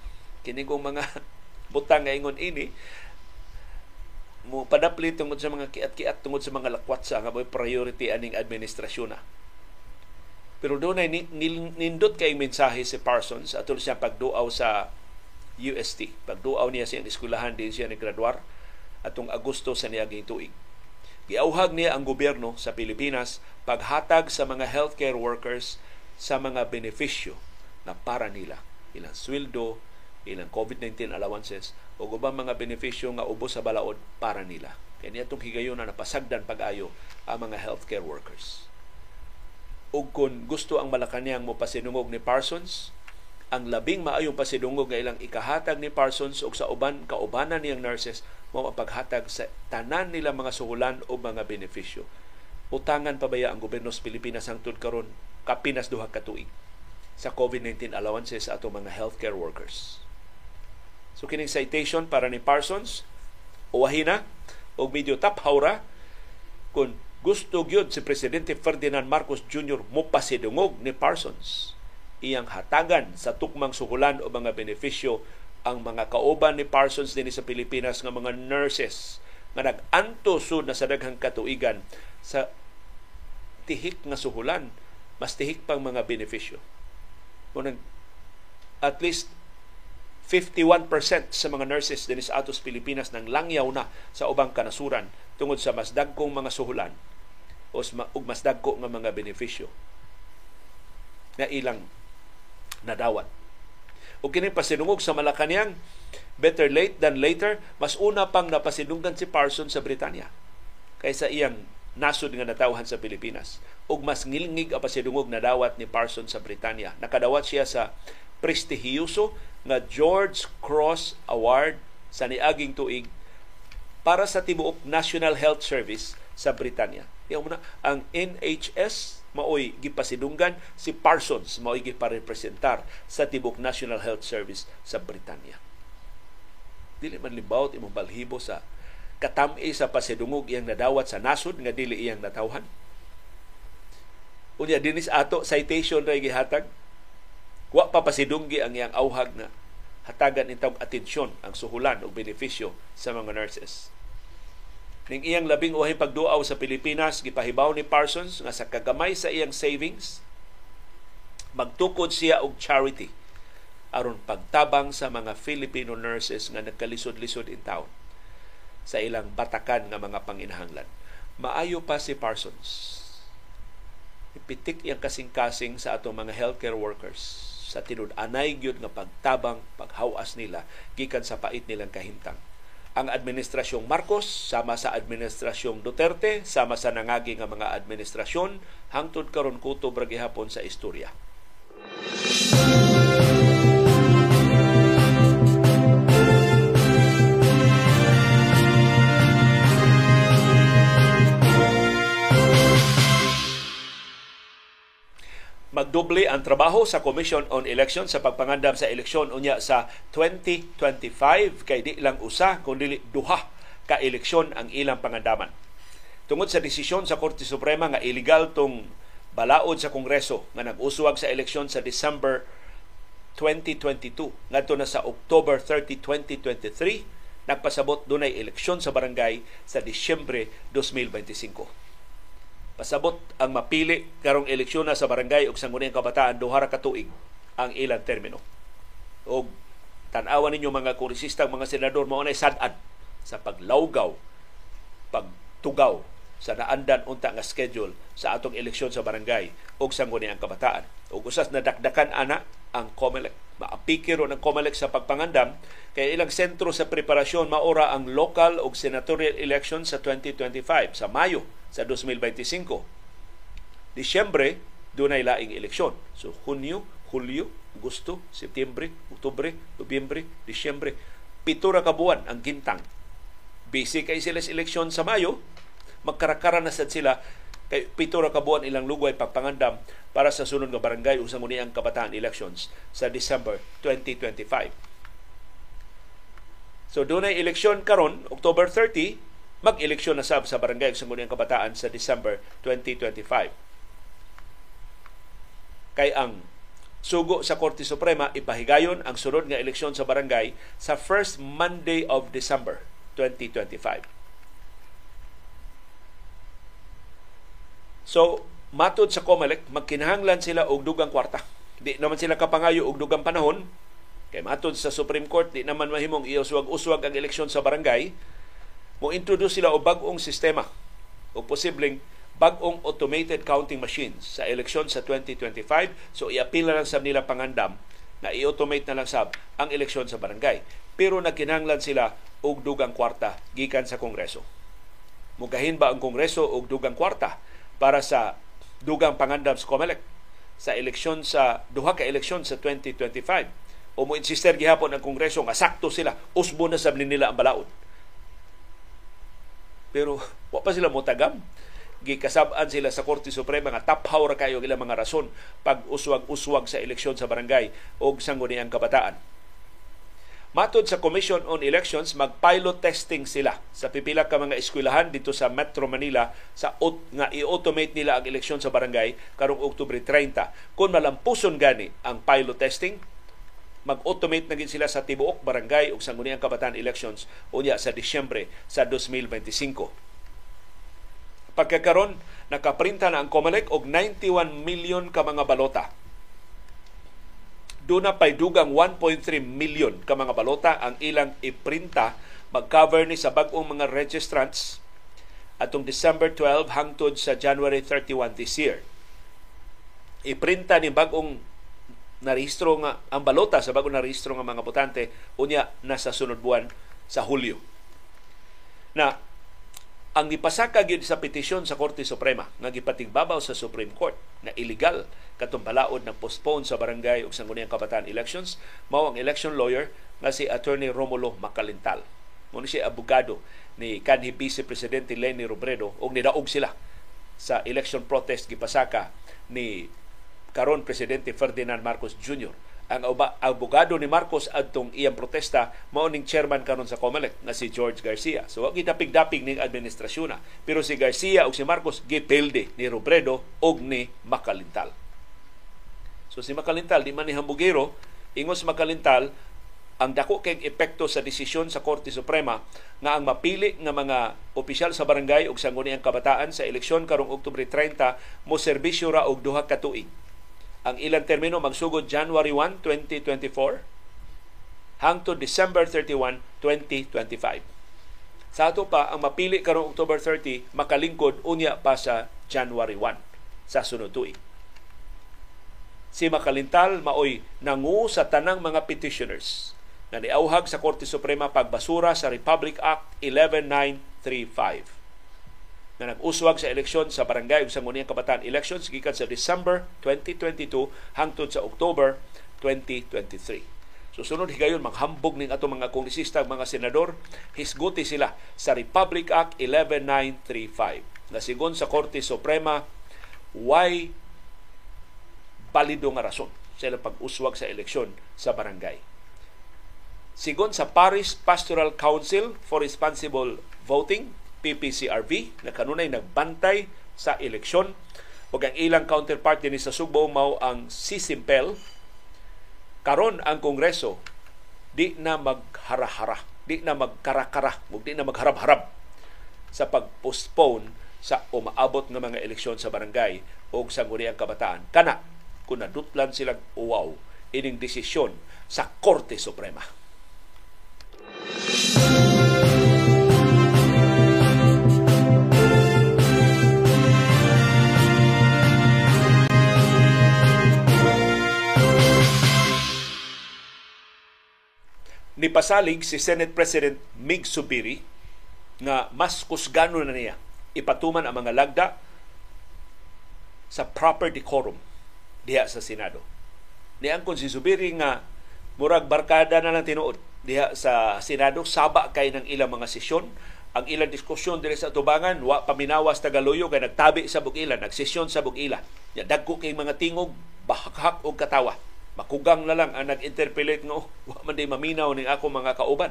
S1: kini kong mga butang nga ingon ini mo padapli tungod sa mga kiat-kiat tungod sa mga lakwat sa nga priority aning administrasyon na. Pero doon ay nindot kay mensahe si Parsons atol siya pagduaw sa UST. Pagduaw niya sa eskwelahan din siya ni graduar atong Agosto sa niaging tuig. Giauhag niya ang gobyerno sa Pilipinas paghatag sa mga healthcare workers sa mga benepisyo na para nila. Ilang sweldo, ilang COVID-19 allowances o ubang mga benepisyo nga ubos sa balaod para nila. Kaya niya itong higayon na napasagdan pag-ayo ang mga healthcare workers. Ug kung gusto ang Malacanang mo pasinungog ni Parsons, ang labing maayong pasidungog nga ilang ikahatag ni Parsons ug sa uban kaubanan niyang nurses mo mapaghatag sa tanan nila mga suhulan o mga benepisyo. Utangan pa baya ang gobyerno sa Pilipinas hangtod karon kapinas duha ka tuig sa COVID-19 allowances atong mga healthcare workers. So kining citation para ni Parsons, uwahina og medyo taphawra kung gusto gyud si Presidente Ferdinand Marcos Jr. mo pasidungog ni Parsons iyang hatagan sa tukmang suhulan o mga benepisyo ang mga kauban ni Parsons din sa Pilipinas nga mga nurses nga nag-anto na sa daghang katuigan sa tihik nga suhulan mas tihik pang mga benepisyo. Kung at least 51% sa mga nurses din sa atos Pilipinas nang langyaw na sa ubang kanasuran tungod sa mas dagkong mga suhulan o mas dagko nga mga benepisyo na ilang nadawat. O kini pasinungog sa Malacañang, better late than later, mas una pang napasinunggan si Parsons sa Britanya kaysa iyang nasod nga natawhan sa Pilipinas. Ug mas ngilngig ang pasidungog na dawat ni Parsons sa Britanya. Nakadawat siya sa prestihiyoso nga George Cross Award sa niaging tuig para sa tibuok National Health Service sa Britanya. Yung muna, ang NHS maoy gipasidunggan si Parsons maoy giparepresentar sa tibok National Health Service sa Britanya. Dili man libawt imong balhibo sa katami sa pasidungog iyang nadawat sa nasod nga dili iyang natawhan. Unya dinis ato citation ra gihatag Wa pa pasidunggi ang iyang auhag na hatagan intawg atensyon ang suhulan o benepisyo sa mga nurses. Ning iyang labing uhay pagduaw sa Pilipinas, gipahibaw ni Parsons nga sa kagamay sa iyang savings, magtukod siya og charity aron pagtabang sa mga Filipino nurses nga nagkalisod-lisod in town sa ilang batakan nga mga panginahanglan. Maayo pa si Parsons. Ipitik iyang kasing-kasing sa atong mga healthcare workers sa tinud-anay gyud nga pagtabang paghawas nila gikan sa pait nilang kahimtang ang administrasyong Marcos sama sa administrasyong Duterte sama sa nangagi nga mga administrasyon hangtod karon kutob ra gihapon sa istorya. Magdoble ang trabaho sa Commission on Election sa pagpangandam sa eleksyon unya sa 2025 kay di lang usa kundi duha ka eleksyon ang ilang pangandaman. Tungod sa desisyon sa Korte Suprema nga illegal tong balaod sa Kongreso nga nag-uswag sa eleksyon sa December 2022 ngadto na sa October 30, 2023 nagpasabot dunay eleksyon sa barangay sa Disyembre 2025 pasabot ang mapili karong eleksyon na sa barangay ug sangguniang kabataan duha ka tuig ang ilang termino. Og tan-awan ninyo mga kongresista mga senador mao na sad-ad sa paglawgaw, pagtugaw sa naandan unta nga schedule sa atong eleksyon sa barangay ug sangguniang kabataan. Ug usas nadakdakan ana ang COMELEC. Maapikiro ng COMELEC sa pagpangandam kay ilang sentro sa preparasyon maora ang local ug senatorial election sa 2025 sa Mayo sa 2025. Disyembre, dunay laing eleksyon. So, Hunyo, Hulyo, Agosto, Setyembre, Oktubre, Nobyembre, Disyembre. Pito ra ka ang gintang. Busy kay sila sa eleksyon sa Mayo, magkarakara na sad sila kay pito ra ka ilang lugway pagpangandam para sa sunod nga barangay usang muni ang kabataan elections sa December 2025. So dunay eleksyon karon October 30 mag-eleksyon na sab sa barangay sa Sangguniang Kabataan sa December 2025. Kay ang sugo sa Korte Suprema ipahigayon ang sunod nga eleksyon sa barangay sa first Monday of December 2025. So, matod sa COMELEC, magkinahanglan sila og dugang kwarta. Di naman sila kapangayo og dugang panahon. Kay matod sa Supreme Court, di naman mahimong iuswag-uswag ang eleksyon sa barangay mo introduce sila og bag-ong sistema o posibleng bag-ong automated counting machines sa eleksyon sa 2025 so iapila lang sa nila pangandam na i-automate na lang sab ang eleksyon sa barangay. Pero nagkinahanglan sila og dugang kwarta gikan sa Kongreso. Mugahin ba ang Kongreso og dugang kwarta para sa dugang pangandam sa COMELEC sa eleksyon sa duha ka eleksyon sa 2025 o mo insister gihapon ang Kongreso nga sakto sila usbo na sab nila ang balaod pero wa pa sila motagam gikasab-an sila sa Korte Suprema nga taphaw ra kayo ilang mga rason pag uswag-uswag sa eleksyon sa barangay o sangguniang kabataan Matod sa Commission on Elections, mag-pilot testing sila sa pipila ka mga eskwelahan dito sa Metro Manila sa nga i-automate nila ang eleksyon sa barangay karong Oktubre 30. Kung malampuson gani ang pilot testing, mag-automate na gid sila sa tibuok barangay ug sangguniang kabataan elections unya sa Disyembre sa 2025. Pagkakaron, nakaprinta na ang COMELEC og 91 million ka mga balota doon na pay dugang 1.3 million ka mga balota ang ilang iprinta mag-cover ni sa bagong mga registrants atong December 12 hangtod sa January 31 this year. Iprinta ni bagong narehistro nga ang balota sa bagong narehistro nga mga botante unya nasa sunod buwan sa Hulyo. Na ang gipasaka gyud sa petisyon sa Korte Suprema nga gipatigbabaw sa Supreme Court na illegal katong balaod na postpone sa barangay ug sangguniang kabataan elections mao ang election lawyer nga si Attorney Romulo Macalintal. Mo siya abogado ni kanhi Vice Presidente Lenny Robredo ug nidaog sila sa election protest gipasaka ni karon Presidente Ferdinand Marcos Jr ang abogado ni Marcos adtong iyang protesta mao ning chairman karon sa COMELEC nga si George Garcia. So wa gitapig-dapig ning administrasyon na. Pero si Garcia ug si Marcos gipilde ni Robredo ug ni Makalintal. So si Makalintal di man ni hambugero ingos Makalintal ang dako kay epekto sa desisyon sa Korte Suprema nga ang mapili nga mga opisyal sa barangay ug sangguniang kabataan sa eleksyon karong Oktubre 30 mo serbisyo ra og duha ka tuig ang ilang termino magsugod January 1, 2024 hangtod December 31, 2025. Sa ato pa, ang mapili karong October 30, makalingkod unya pa sa January 1 sa sunod tuig. Si Makalintal maoy nangu sa tanang mga petitioners na niauhag sa Korte Suprema pagbasura sa Republic Act 11935 na nag-uswag sa eleksyon sa barangay ug sangguniang kabataan elections gikan sa December 2022 hangtod sa October 2023. So sunod higayon maghambog ning ato mga kongresista mga senador hisguti sila sa Republic Act 11935 na sigon sa Korte Suprema why balido nga rason sa ilang pag-uswag sa eleksyon sa barangay. Sigon sa Paris Pastoral Council for Responsible Voting, PPCRV na kanunay nagbantay sa eleksyon. Ug ang ilang counterpart dinhi sa Subo mao ang Sisimpel karon ang Kongreso di na maghara-hara di na magkarakara ug di na magharab-harab sa pag-postpone sa umaabot ng mga eleksyon sa barangay o sa nguriang kabataan. Kana kung nadutlan silang uwaw ining desisyon sa Korte Suprema. Nipasalig si Senate President Mig Subiri nga mas kusgano na niya ipatuman ang mga lagda sa proper decorum diha sa Senado. Niangkon si Subiri nga murag barkada na lang tinuod diha sa Senado saba kay ng ilang mga sesyon. Ang ilang diskusyon diri sa tubangan wa paminawas tagaluyo kay nagtabi sa bugila nagsesyon sa bugila. Ya dagko kay mga tingog bahak og katawa makugang na lang ang nag-interpolate nga, oh, wa man day maminaw ning ako mga kauban.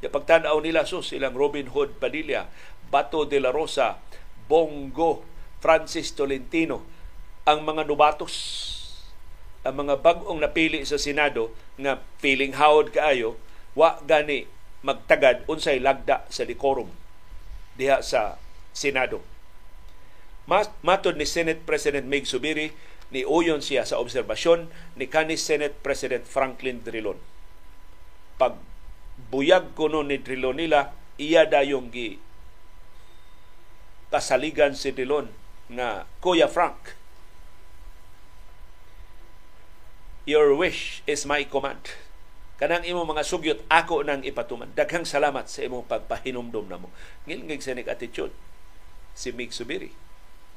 S1: Ya pagtanaw nila sus ilang Robin Hood Padilla, Bato de la Rosa, Bongo, Francis Tolentino, ang mga nubatos, ang mga bagong napili sa Senado nga feeling hawd kaayo, wa gani magtagad unsay lagda sa decorum diha sa Senado. Matod ni Senate President Mig Subiri, ni uyon siya sa obserbasyon ni kanis Senate President Franklin Drilon. Pag buyag kuno ni Drilon nila, iya dayong gi kasaligan si Drilon nga Kuya Frank. Your wish is my command. Kanang imo mga sugyot ako nang ipatuman. Daghang salamat sa imong pagpahinumdom namo. Ngilngig sa nig attitude si Mig Subiri.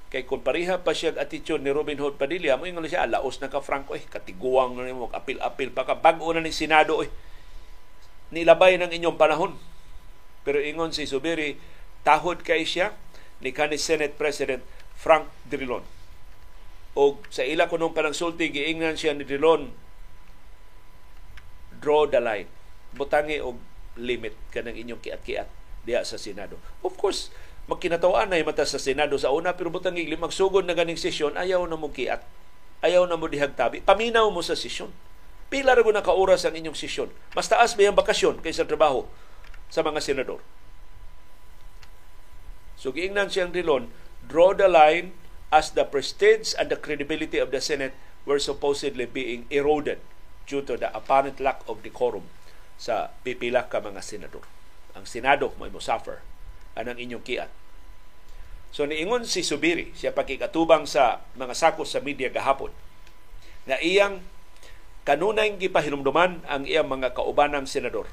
S1: Kay kung pareha pa siya attitude ni Robin Hood Padilla, mo ingon siya, laos na ka Franco, eh, katiguang na mo, apil-apil pa ka, bago na ni Senado, eh. Nilabay ng inyong panahon. Pero ingon si Subiri, tahod kay siya ni kanis Senate President Frank Drilon. O sa ila ko nung panagsulti, giingnan siya ni Drilon, draw the line. Butangi og limit kanang inyong kiat-kiat diya sa Senado. Of course, magkinatawaan na mata sa Senado sa una pero butangi magsugod na ganing sesyon ayaw na mo kiat. Ayaw na mo dihagtabi. Paminaw mo sa sesyon. Pila ra na kauras ang inyong sesyon. Mas taas ba yung bakasyon kaysa trabaho sa mga senador. So giingnan siyang rilon, draw the line as the prestige and the credibility of the Senate were supposedly being eroded due to the apparent lack of decorum sa pipila ka mga senador. Ang Senado may mo suffer anang inyong kiat. So niingon si Subiri, siya pakikatubang sa mga sakos sa media gahapon, na iyang kanunay gipahinumduman ang iyang mga kaubanang senador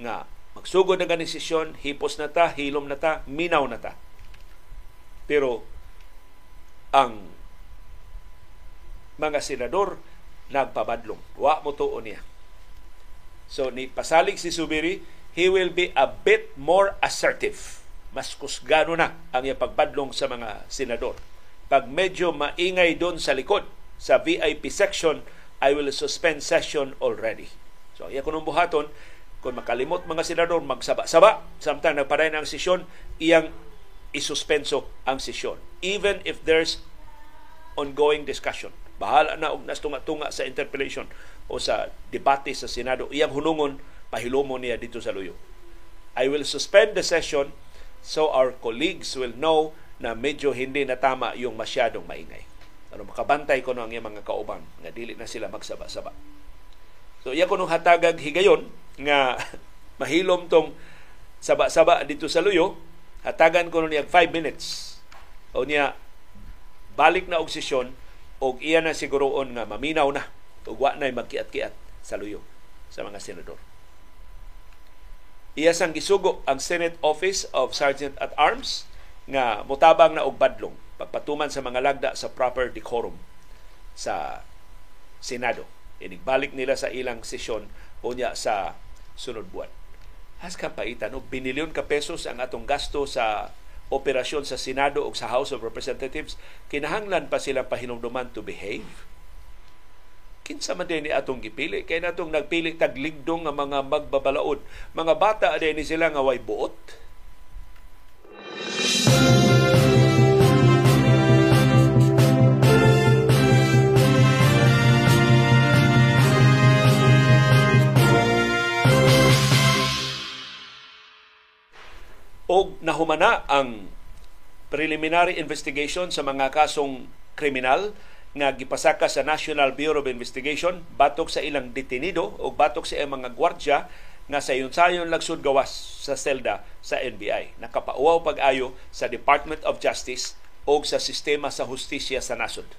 S1: nga magsugod na ganing sesyon, hipos na ta, hilom na ta, minaw na ta. Pero ang mga senador nagpabadlong. Wa mo tuon niya. So ni pasalig si Subiri, he will be a bit more assertive. Mas kusgano na ang iyang pagbadlong sa mga senador. Pag medyo maingay doon sa likod, sa VIP section, I will suspend session already. So, iya ko buhaton, kung makalimot mga senador, magsaba-saba, samtang nagparay ang sesyon, iyang isuspenso ang sesyon. Even if there's ongoing discussion. Bahala na og nastunga-tunga sa interpellation o sa debate sa Senado. Iyang hunungon, pahilomon niya dito sa luyo. I will suspend the session so our colleagues will know na medyo hindi na tama yung masyadong maingay. Ano makabantay ko no ang mga kauban nga dili na sila magsaba-saba. So iya ko nung hatagag higayon nga mahilom tong saba-saba dito sa luyo, hatagan ko nung 5 minutes. O niya balik na og sesyon og iya na siguroon nga maminaw na ug wa nay magkiat-kiat sa luyo sa mga senador. Iya sang gisugo ang Senate Office of Sergeant at Arms nga mutabang na og badlong pagpatuman sa mga lagda sa proper decorum sa Senado. Inigbalik nila sa ilang sesyon unya sa sunod buwan. Has kapaitan, no? binilyon ka pesos ang atong gasto sa operasyon sa Senado o sa House of Representatives, kinahanglan pa sila pahinumduman to behave? Kinsa man din atong gipili? Kaya natong nagpili tagligdong nga mga magbabalaod. Mga bata din sila nga way buot. o nahumana ang preliminary investigation sa mga kasong kriminal nga gipasaka sa National Bureau of Investigation batok sa ilang detenido o batok sa mga gwardya nga sa sayon lagsud gawas sa selda sa NBI. Nakapauwaw pag-ayo sa Department of Justice o sa sistema sa hustisya sa nasod.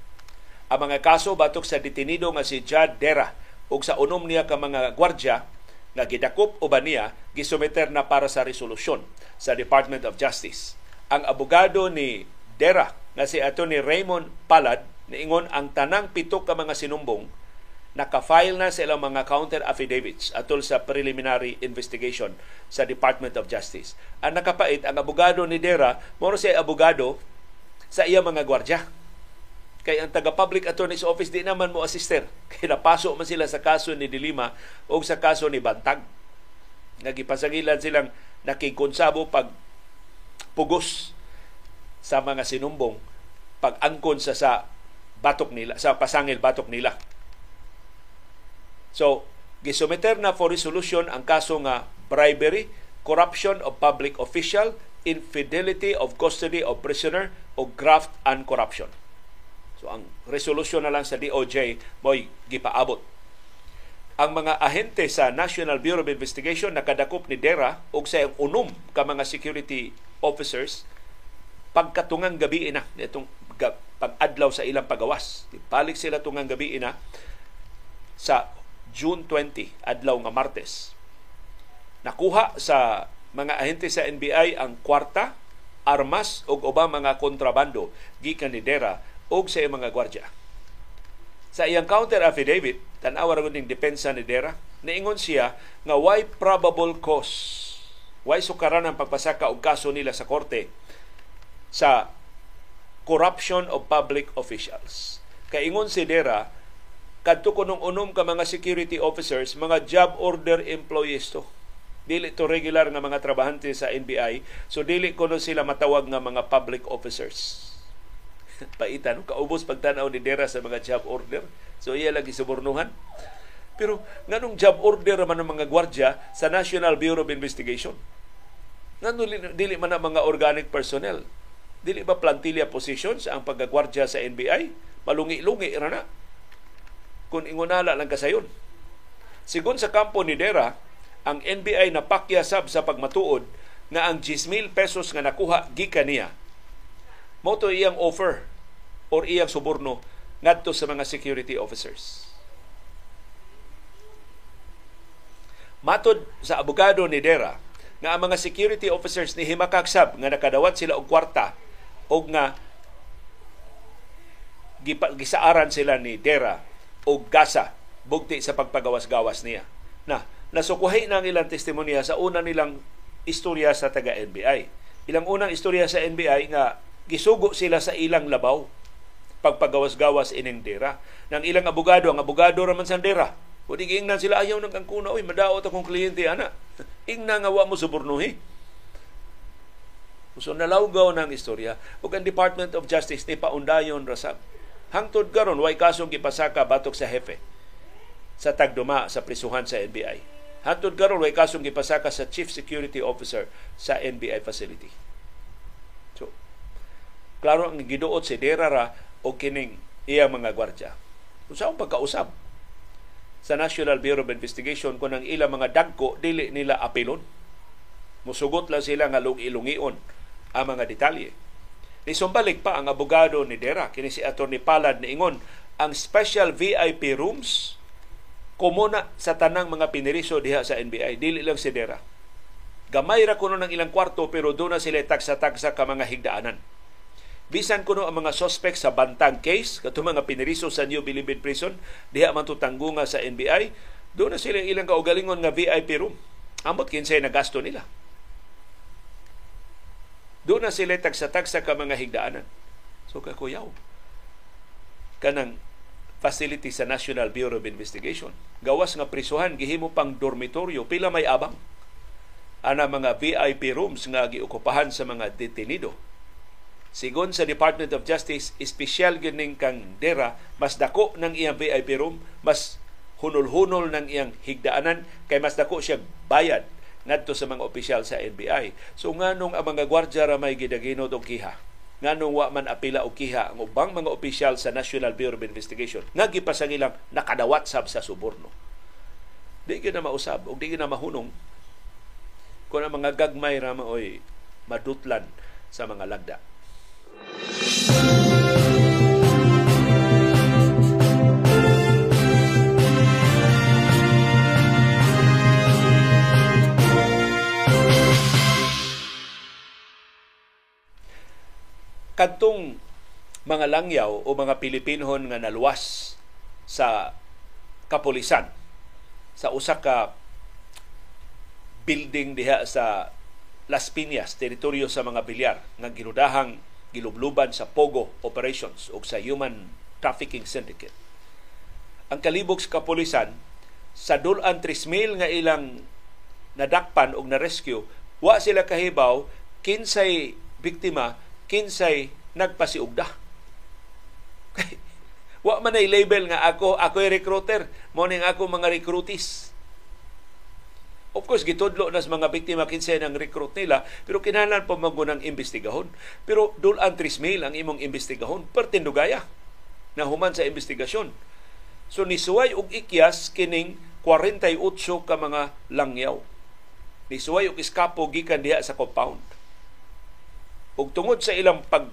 S1: Ang mga kaso batok sa detenido nga si Jad Dera o sa unom niya ka mga gwardya nga gidakop uban niya gisumiter na para sa resolusyon sa Department of Justice. Ang abogado ni Dera nga si Attorney Raymond Palad niingon ang tanang pito ka mga sinumbong naka-file na sa ilang mga counter affidavits atol sa preliminary investigation sa Department of Justice. Ang nakapait, ang abogado ni Dera, moro siya abogado sa iya mga gwardya kay ang taga-public attorney's office di naman mo assister. Kay napaso man sila sa kaso ni Dilima o sa kaso ni Bantag. Nagipasagilan silang nakikonsabo pag pugos sa mga sinumbong pag-angkon sa sa batok nila, sa pasangil batok nila. So, gisumiter na for resolution ang kaso nga bribery, corruption of public official, infidelity of custody of prisoner o graft and corruption. So ang resolusyon na lang sa DOJ mo'y gipaabot. Ang mga ahente sa National Bureau of Investigation nakadakop ni Dera og sa unom ka mga security officers pagkatungang gabi na itong pag-adlaw sa ilang pagawas. Palik sila tungang gabi na sa June 20 adlaw nga Martes. Nakuha sa mga ahente sa NBI ang kwarta, armas ug ubang mga kontrabando gikan ni Dera ug sa mga gwardya. Sa iyang counter affidavit, tan-awa ra ning depensa ni Dera, niingon siya nga why probable cause why sukaran ang pagpasaka og kaso nila sa korte sa corruption of public officials. Kaingon si Dera, kadto ko nung unom ka mga security officers, mga job order employees to. Dili to regular nga mga trabahante sa NBI so dili ko no sila matawag nga mga public officers. Paitan kaubos pagtanaw ni Dera sa mga job order. So iya lagi subornuhan pero nganong job order man ng mga gwardya sa National Bureau of Investigation nganong dili man ang mga organic personnel dili ba plantilla positions ang paggagwardya sa NBI malungi-lungi ra na. Kung ingunala lang kasayon. Sigon sa kampo ni Dera ang NBI na pakyasab sa pagmatuod nga ang 10,000 pesos nga nakuha gikan niya. Mo to iyang offer or iyang suborno ngadto sa mga security officers. Matod sa abogado ni Dera nga ang mga security officers ni Himakaksab nga nakadawat sila og kwarta o nga gisaaran sila ni Dera og gasa bugti sa pagpagawas-gawas niya. Na nasukuhay na ang ilang testimonya sa una nilang istorya sa taga-NBI. Ilang unang istorya sa NBI nga gisugo sila sa ilang labaw pagpagawas-gawas ining dera. Nang ilang abogado, ang abogado raman sa dera. O di ingnan sila ayaw ng kangkuna, oy madaot akong kliyente ana. Ingna nga wa mo subornuhi. So nalawgaw ng istorya ug ang Department of Justice ni paundayon rasab. Hangtod karon way kasong gipasaka batok sa hefe sa tagduma sa prisuhan sa NBI. Hantod karon way kasong gipasaka sa Chief Security Officer sa NBI facility. So, klaro ang giduot si Derara o kining iya mga gwardya. Kung saan pagkausap sa National Bureau of Investigation kung ang ilang mga dagko dili nila apilon. Musugot lang sila nga ilungion ang mga detalye. Nisumbalik pa ang abogado ni Dera, kini si Atty. Palad ni Ingon, ang special VIP rooms komuna sa tanang mga piniriso diha sa NBI, dili lang si Dera. Gamay ra kuno ng ilang kwarto pero doon na sila tagsa-tagsa ka mga higdaanan. Bisan kuno ang mga suspect sa bantang case, kato mga piniriso sa New Bilibid Prison, diha man tutanggunga sa NBI, doon na sila ilang kaugalingon nga VIP room. Amot kinsay na gasto nila. Doon na sila tagsa-tagsa ka mga higdaanan. So kakuyaw. Kanang facility sa National Bureau of Investigation. Gawas nga prisuhan, gihimo pang dormitoryo, pila may abang. Ana mga VIP rooms nga giokupahan sa mga detenido. Sigon sa Department of Justice, espesyal gining kang dera, mas dako ng iyang VIP room, mas hunol-hunol ng iyang higdaanan, kay mas dako siya bayad ngadto sa mga opisyal sa NBI. So nganong ang mga gwardya ra may gidaginod og kiha nganong wa man apila og kiha ang ubang mga opisyal sa National Bureau of Investigation nga gipasangilang nakadawat sab sa suborno. Di na mausab og di na mahunong kung ang mga gagmay ra oy madutlan sa mga lagda. Kadtong mga langyaw o mga Pilipinhon nga naluwas sa kapulisan sa usa ka building diha sa Las Piñas, teritoryo sa mga bilyar nga ginudahang gilubluban sa Pogo operations o sa Human Trafficking Syndicate. Ang kalibog sa kapulisan sa dulan 3,000 nga ilang nadakpan o na-rescue, wa sila kahibaw kinsay biktima kinsay nagpasiugda. Wa man ay label nga ako, ako ay recruiter. Mo ning ako mga recruities. Of course, gitudlo nas mga biktima kinsay ng recruit nila, pero kinahanglan pa magunang imbestigahon. Pero dulan 3,000 ang imong imbestigahon, pertindugaya na human sa investigasyon. So nisuway og ikyas kining 48 ka mga langyaw. Nisuway og iskapo gikan diha sa compound ug tungod sa ilang pag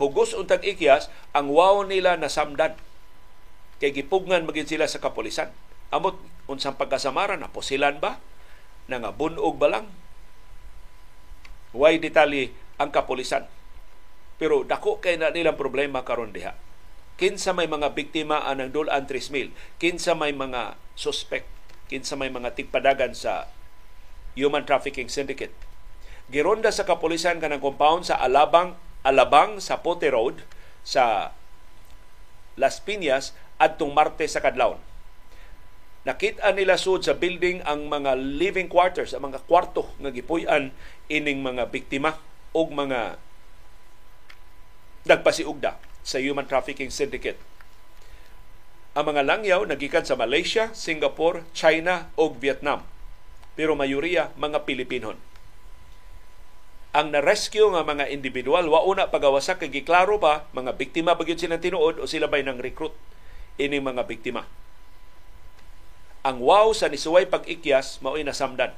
S1: pugos untag ikyas ang wow nila nasamdan kay gipugnan magin sila sa kapolisan. Amot unsang pagkasamaran na posilan ba? Nga bunog ba lang? Why detalye ang kapolisan? Pero dako kay na nilang problema karon diha. Kinsa may mga biktima anang dulan 3,000, kinsa may mga suspect, kinsa may mga tigpadagan sa human trafficking syndicate. Gironda sa kapolisan kanang compound sa Alabang, Alabang sa Pote Road sa Las Piñas adtong Martes sa kadlawon. Nakita nila sud sa building ang mga living quarters, ang mga kwarto nga gipuy-an ining mga biktima og mga nagpasiugda sa human trafficking syndicate. Ang mga langyaw nagikan sa Malaysia, Singapore, China o Vietnam. Pero mayoriya mga Pilipinon. Ang na-rescue nga mga individual, wa una pagawasak kay giklaro pa mga biktima ba sila tinuod o sila bay nang recruit ini mga biktima. Ang wow sa nisuway pag-ikyas mao'y nasamdan.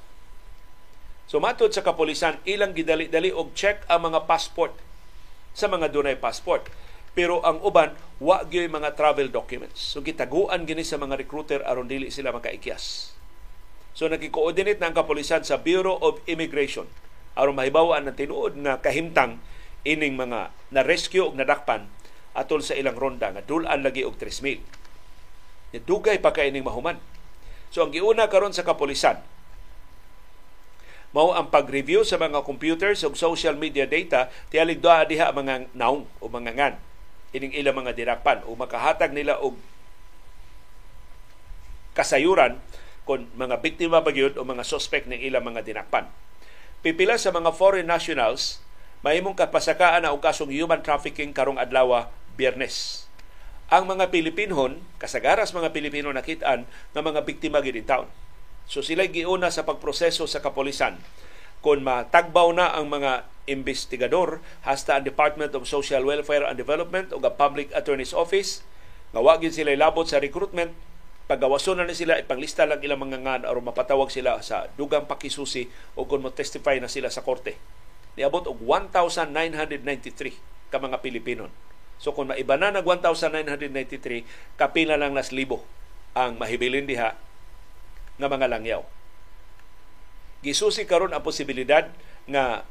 S1: So matod sa kapolisan, ilang gidali-dali og check ang mga passport sa mga dunay passport. Pero ang uban, wa gyud mga travel documents. So gitaguan gini sa mga recruiter aron dili sila makaikyas. So nagki-coordinate na ang kapolisan sa Bureau of Immigration aron mahibawan ang tinuod nga kahimtang ining mga na-rescue og nadakpan atol sa ilang ronda nga dulan lagi og 3,000. Dugay pa kay ining mahuman. So ang giuna karon sa kapolisan mao ang pag-review sa mga computers ug social media data tiyalig doa diha mga naong o mga ngan ining ilang mga dinakpan o makahatag nila og kasayuran kung mga biktima ba o mga suspect ng ilang mga dinakpan. Pipila sa mga foreign nationals mahimong kapasakaan na og kasong human trafficking karong adlaw Biyernes. Ang mga Pilipinon, kasagaras mga Pilipino nakitaan nga mga biktima gid in town. So sila giuna sa pagproseso sa kapolisan kung matagbaw na ang mga investigador hasta ang Department of Social Welfare and Development o ang Public Attorney's Office nga wagin sila labot sa recruitment pagawason na sila ipanglista lang ilang mga ngan aron mapatawag sila sa dugang pakisusi o kung mo-testify na sila sa korte. Niabot og 1,993 ka mga Pilipino. So kung maiba na nag 1,993, kapila lang nas libo ang mahibilin diha nga mga langyaw. Gisusi karon ang posibilidad nga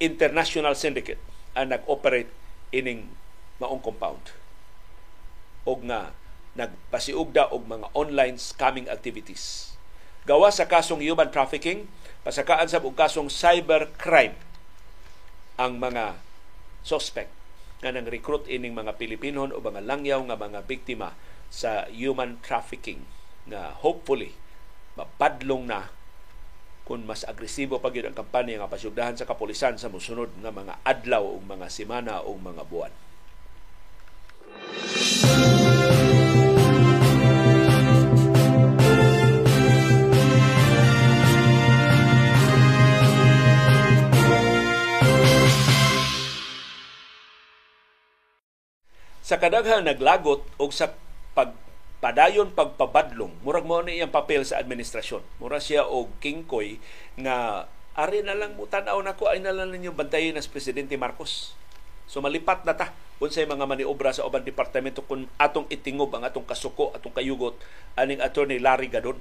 S1: international syndicate ang nag-operate ining maong compound o nga nagpasiugda og mga online scamming activities. Gawa sa kasong human trafficking, pasakaan sa og kasong cybercrime ang mga suspect nga nang recruit ining mga Pilipino o mga langyaw nga mga biktima sa human trafficking na hopefully mapadlong na kung mas agresibo pa gyud ang kampanya nga pasugdahan sa kapulisan sa mosunod nga mga adlaw o mga semana o mga buwan. Sa kadaghan naglagot og sa pag padayon pagpabadlong murag mo ni iyang papel sa administrasyon. Mura siya og kingkoy nga ari na lang mo tan-aw nako ay na lang ninyo bantayin as presidente Marcos. So malipat na ta. Unsay mga maniobra sa ubang departamento kung atong itingob ang atong kasuko atong kayugot aning attorney Larry Gadon.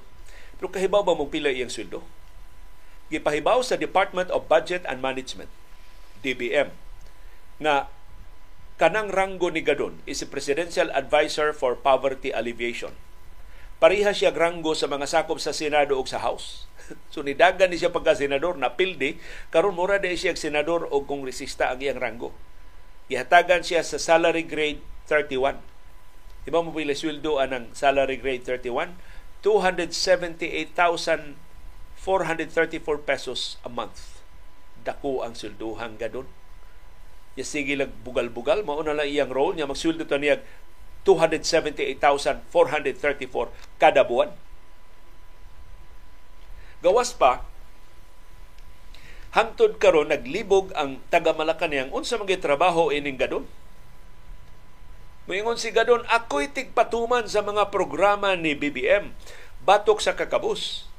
S1: Pero kahibaw ba mong pila iyang sweldo? Gipahibaw sa Department of Budget and Management DBM nga kanang ranggo ni Gadon is a Presidential Advisor for Poverty Alleviation. Pariha siya ranggo sa mga sakop sa Senado o sa House. so nidagan ni siya pagka senador na pildi karon mura di siya senador o kongresista ang iyang ranggo. Gihatagan siya sa salary grade 31. Iba mo pila sweldo anang salary grade 31? 278,434 pesos a month. Dako ang sweldohan gadon ya sige lag bugal-bugal mao na lang iyang role niya magsweldo ta niya 278,434 kada buwan. Gawas pa hangtod karon naglibog ang taga Malacañang unsa man trabaho ining gadon. Moingon si Gadon, ako'y tigpatuman sa mga programa ni BBM batok sa kakabus.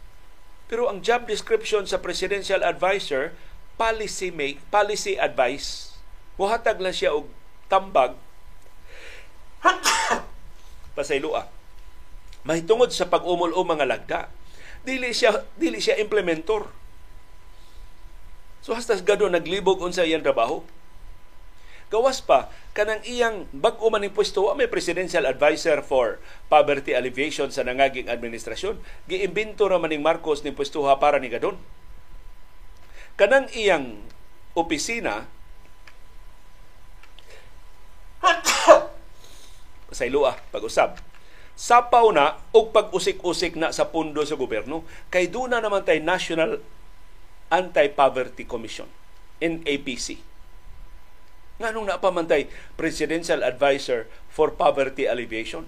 S1: Pero ang job description sa presidential advisor policy make policy advice Muhatag lang siya og tambag Pasaylua. Mahitungod sa pag-umol o mga lagda. Dili siya dili siya implementor. So hasta gado naglibog unsa iyang trabaho. Gawas pa, kanang iyang bag-o man pwesto, may presidential advisor for poverty alleviation sa nangaging administrasyon. Giimbento ra maning Marcos ni pwestuha para ni Gadon. Kanang iyang opisina sa ilua pag-usab sapaw na og pag-usik-usik na sa pundo sa gobyerno kay duna naman tay National Anti-Poverty Commission NAPC Nganong napamantay Presidential Advisor for Poverty Alleviation?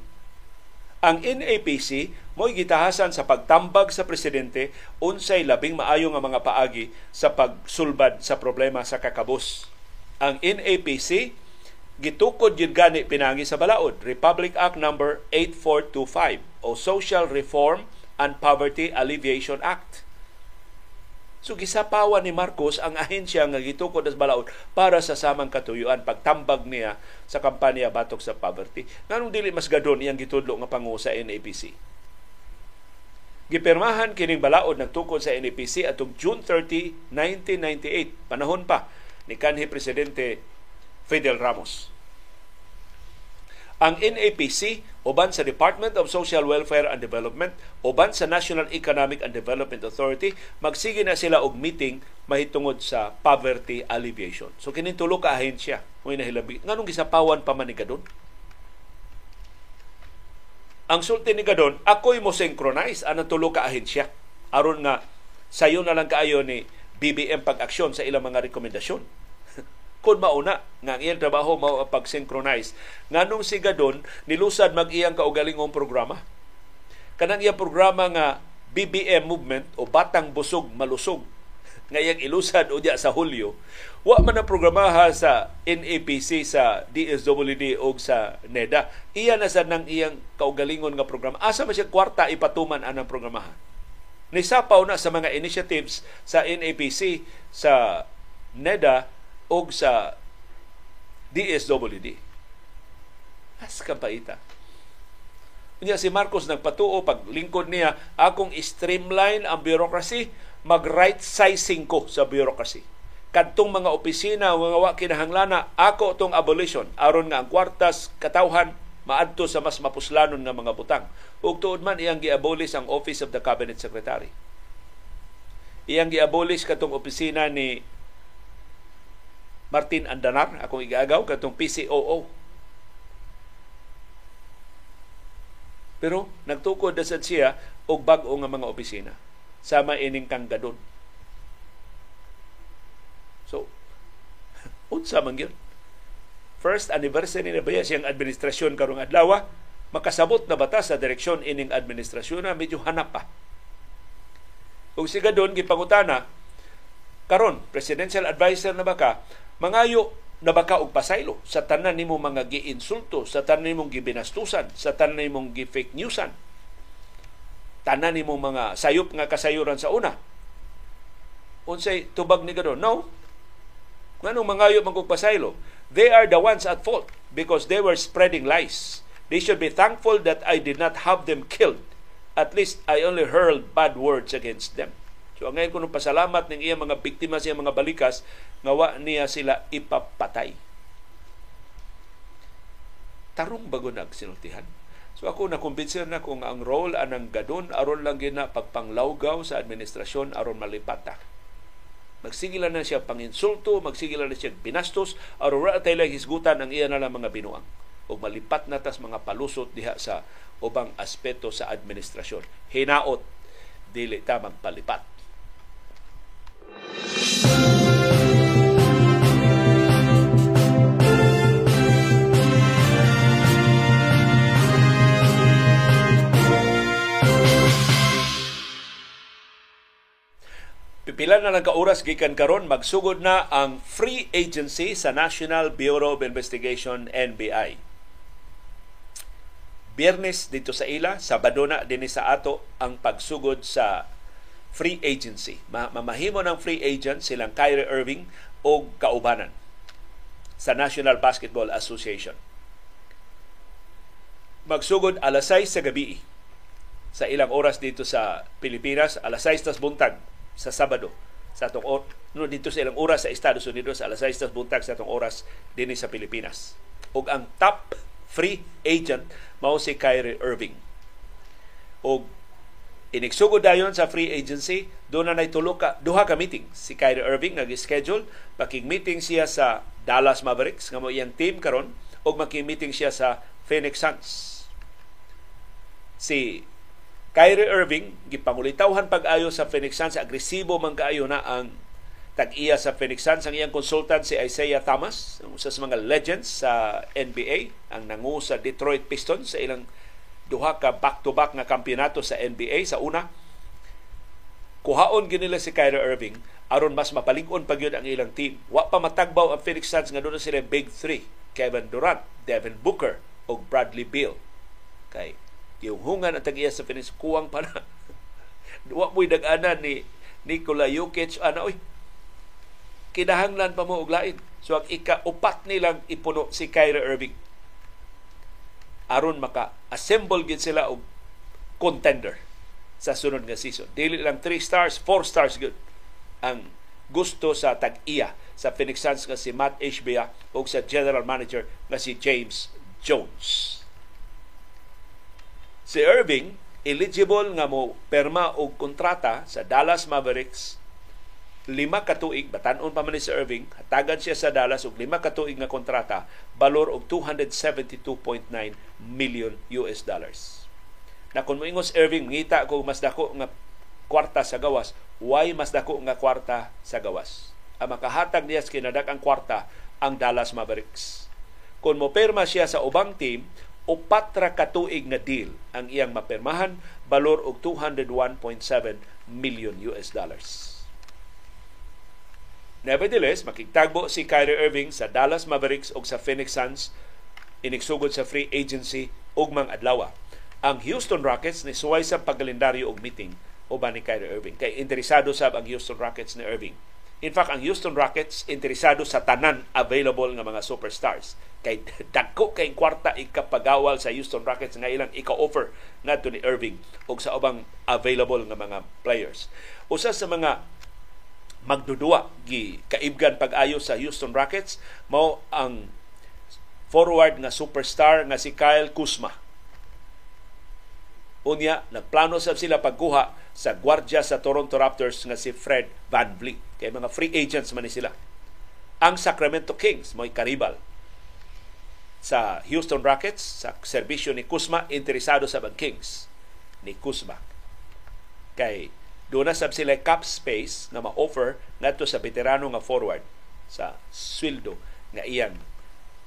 S1: Ang NAPC mo'y gitahasan sa pagtambag sa presidente unsay labing maayo nga mga paagi sa pagsulbad sa problema sa kakabos. Ang NAPC gitukod yun gani pinangi sa balaod Republic Act number 8425 o Social Reform and Poverty Alleviation Act So gisapawan ni Marcos ang ahensya nga gitukod as balaod para sa samang katuyuan pagtambag niya sa kampanya batok sa poverty. Nganong dili mas gadon iyang gitudlo nga pangu sa NAPC. Gipirmahan kining balaod nagtukod sa NAPC atong June 30, 1998, panahon pa ni kanhi presidente Fidel Ramos. Ang NAPC uban sa Department of Social Welfare and Development, uban sa National Economic and Development Authority, magsige na sila og meeting mahitungod sa poverty alleviation. So kining tulo ka ahensya mo nahilabi. Nganong gisapawan pa man ni Gadon? Ang sulti ni Gadon, ako'y mo synchronize ang tulo ka ahensya aron nga sayo na lang kaayo ni BBM pag-aksyon sa ilang mga rekomendasyon kung mauna nga ang iyang trabaho mao pag-synchronize. Nganong si Gadon nilusad mag iyang kaugalingong programa? Kanang iyang programa nga BBM movement o Batang Busog Malusog. Nga iyang ilusad unya sa Hulyo. Wa man ang programaha sa NAPC sa DSWD o sa NEDA iya na sa nang iyang kaugalingon nga programa. Asa man siya kwarta ipatuman anang programahan nisapaw na sa mga initiatives sa NAPC sa NEDA og sa DSWD. As kapaita. Unya si Marcos nagpatuo pag lingkod niya akong streamline ang bureaucracy, mag right sizing ko sa bureaucracy. Kadtong mga opisina mga wa kinahanglana ako tong abolition aron nga ang kwartas katawhan maadto sa mas mapuslanon nga mga butang. Ug tuod man iyang giabolish ang Office of the Cabinet Secretary. Iyang giabolish katong opisina ni Martin Andanar, akong igagaw, katong PCOO. Pero nagtukod na siya og bag-o nga mga opisina. Sama ining kang gadon. So, unsa man yun? First anniversary na ba siyang administrasyon karong adlaw, makasabot na bata sa direksyon ining administrasyon na medyo hanap pa. Kung si Gadon, gipangutana, karon presidential advisor na ba ka, Mangayo na baka og pasaylo sa tanan nimo mga giinsulto, sa tanan nimong gibinastusan, sa tanan nimong gi-fake newsan. Tanan nimong mga sayop nga kasayuran sa una. Unsay tubag ni gado? No. Nganong mangayo man kog pasaylo? They are the ones at fault because they were spreading lies. They should be thankful that I did not have them killed. At least I only hurled bad words against them. So ngayon ko pasalamat ng iya mga biktima sa mga balikas nga wa niya sila ipapatay. Tarong bago nagsinultihan. So ako na kumbinser na kung ang role anang gadon aron lang gina pagpanglawgaw sa administrasyon aron malipata. Magsigilan na siya panginsulto, magsigilan na siya binastos, aron ra tay lang hisgutan ang iya na lang mga binuang o malipat na tas mga palusot diha sa ubang aspeto sa administrasyon. Hinaot dili ta magpalipat. Pipila na lang ka-oras gikan karon magsugod na ang free agency sa National Bureau of Investigation NBI. Biyernes dito sa ila, Sabado na din sa ato ang pagsugod sa free agency. Mamahimo ng free agent silang Kyrie Irving o kaubanan sa National Basketball Association. magsugod alas 6 sa gabi sa ilang oras dito sa Pilipinas, alas 6 tas buntag sa Sabado sa atong no, dito sa ilang oras sa Estados Unidos alas 6 tas buntag sa atong oras dinhi sa Pilipinas. Ug ang top free agent mao si Kyrie Irving. Og inigsugod dayon sa free agency, doon na tulo ka, duha ka meeting. Si Kyrie Irving nag-schedule, makig-meeting siya sa Dallas Mavericks nga mo iyang team karon og makig-meeting siya sa Phoenix Suns. Si Kyrie Irving gipangulitawhan pag-ayo sa Phoenix Suns. Agresibo man kaayo na ang tag-iya sa Phoenix Suns. Ang iyang consultant si Isaiah Thomas usa sa mga legends sa NBA ang nangu sa Detroit Pistons sa ilang duha ka back-to-back nga kampeonato sa NBA sa una kuhaon ginila si Kyrie Irving aron mas mapalig-on pa ang ilang team wa pa matagbaw ang Phoenix Suns nga doon sila big three Kevin Durant Devin Booker ug Bradley Beal kay yung hungan at tagiya sa Phoenix kuwang pa na. Wa mo'y daganan ni Nikola Jokic ana oy. Kinahanglan pa mo og lain. So ang ika-upat nilang ipuno si Kyrie Irving. Aron maka-assemble gid sila og contender sa sunod nga season. Dili lang 3 stars, 4 stars good ang gusto sa tag-iya sa Phoenix Suns nga si Matt Ishbia o sa general manager nga si James Jones. Si Irving, eligible nga mo perma og kontrata sa Dallas Mavericks lima ka tuig batanon pa man ni si Irving hatagan siya sa Dallas og lima ka tuig nga kontrata balor og 272.9 million US dollars. Na kung moingos Irving ngita ko mas dako nga kwarta sa gawas. Why mas dako nga kwarta sa gawas? Ang makahatag niya kinadak ang kwarta ang Dallas Mavericks. Kung mo perma siya sa ubang team upat ra katuig nga deal ang iyang mapirmahan balor og 201.7 million US dollars. Nevertheless, makigtagbo si Kyrie Irving sa Dallas Mavericks o sa Phoenix Suns inigsugod sa free agency ug mang adlaw. Ang Houston Rockets ni suway sa pagkalendaryo og meeting uban ni Kyrie Irving. Kay interesado sab ang Houston Rockets ni Irving In fact, ang Houston Rockets interesado sa tanan available nga mga superstars. Kay dagko kay kwarta ikapagawal sa Houston Rockets nga ilang ika-offer ngadto ni Irving og sa ubang available nga mga players. Usa sa mga magdudua gi kaibgan pag-ayo sa Houston Rockets mao ang forward nga superstar nga si Kyle Kuzma. Unya, nagplano sab sila pagkuha sa gwardya sa Toronto Raptors nga si Fred Van Vliet. Kay mga free agents man ni sila. Ang Sacramento Kings mo'y karibal sa Houston Rockets sa serbisyo ni Kuzma interesado sa bang Kings ni Kuzma. Kay doon na sab sila cap space na ma-offer ngadto sa veterano nga forward sa sweldo nga iyang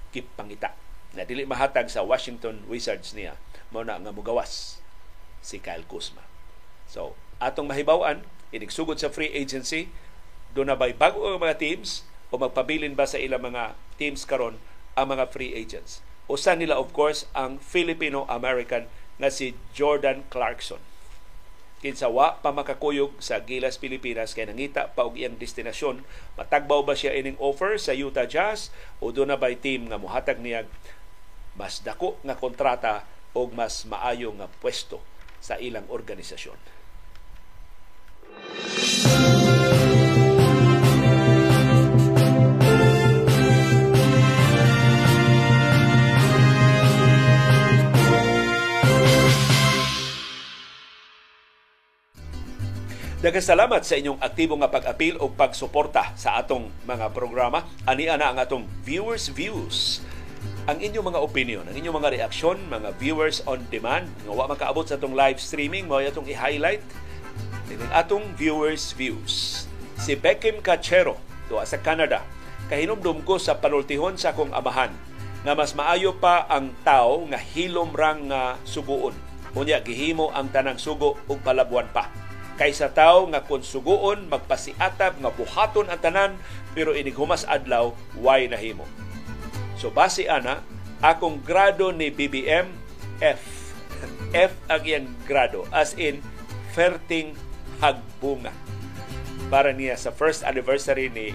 S1: kipangita na dili mahatag sa Washington Wizards niya mao na nga mugawas si Kyle Kuzma. So, atong mahibaw-an inigsugod sa free agency doon na ba'y bago ang mga teams o magpabilin ba sa ilang mga teams karon ang mga free agents. Usa nila of course ang Filipino-American nga si Jordan Clarkson. Kinsa wa pa makakuyog sa Gilas Pilipinas kay nangita pa og iyang destinasyon, matagbaw ba siya ining offer sa Utah Jazz o doon na ba'y team nga muhatag niya mas dako nga kontrata o mas maayo nga pwesto sa ilang organisasyon. Daghang salamat sa inyong aktibo nga pag-apil o pagsuporta sa atong mga programa. Ani ana ang atong viewers views. Ang inyong mga opinion, ang inyong mga reaksyon, mga viewers on demand, nga wa makaabot sa atong live streaming, mao atong i-highlight Dining atong viewers views. Si Beckham Cachero, duwa sa Canada, kahinumdum ko sa panultihon sa akong amahan nga mas maayo pa ang tao nga hilom rang nga suguon. Unya gihimo ang tanang sugo ug palabuan pa kaysa tao nga kung suguon magpasiatab nga buhaton ang tanan pero inig humas adlaw why nahimo so base ana akong grado ni BBM F F ang iyang grado as in ferting hagbunga para niya sa first anniversary ni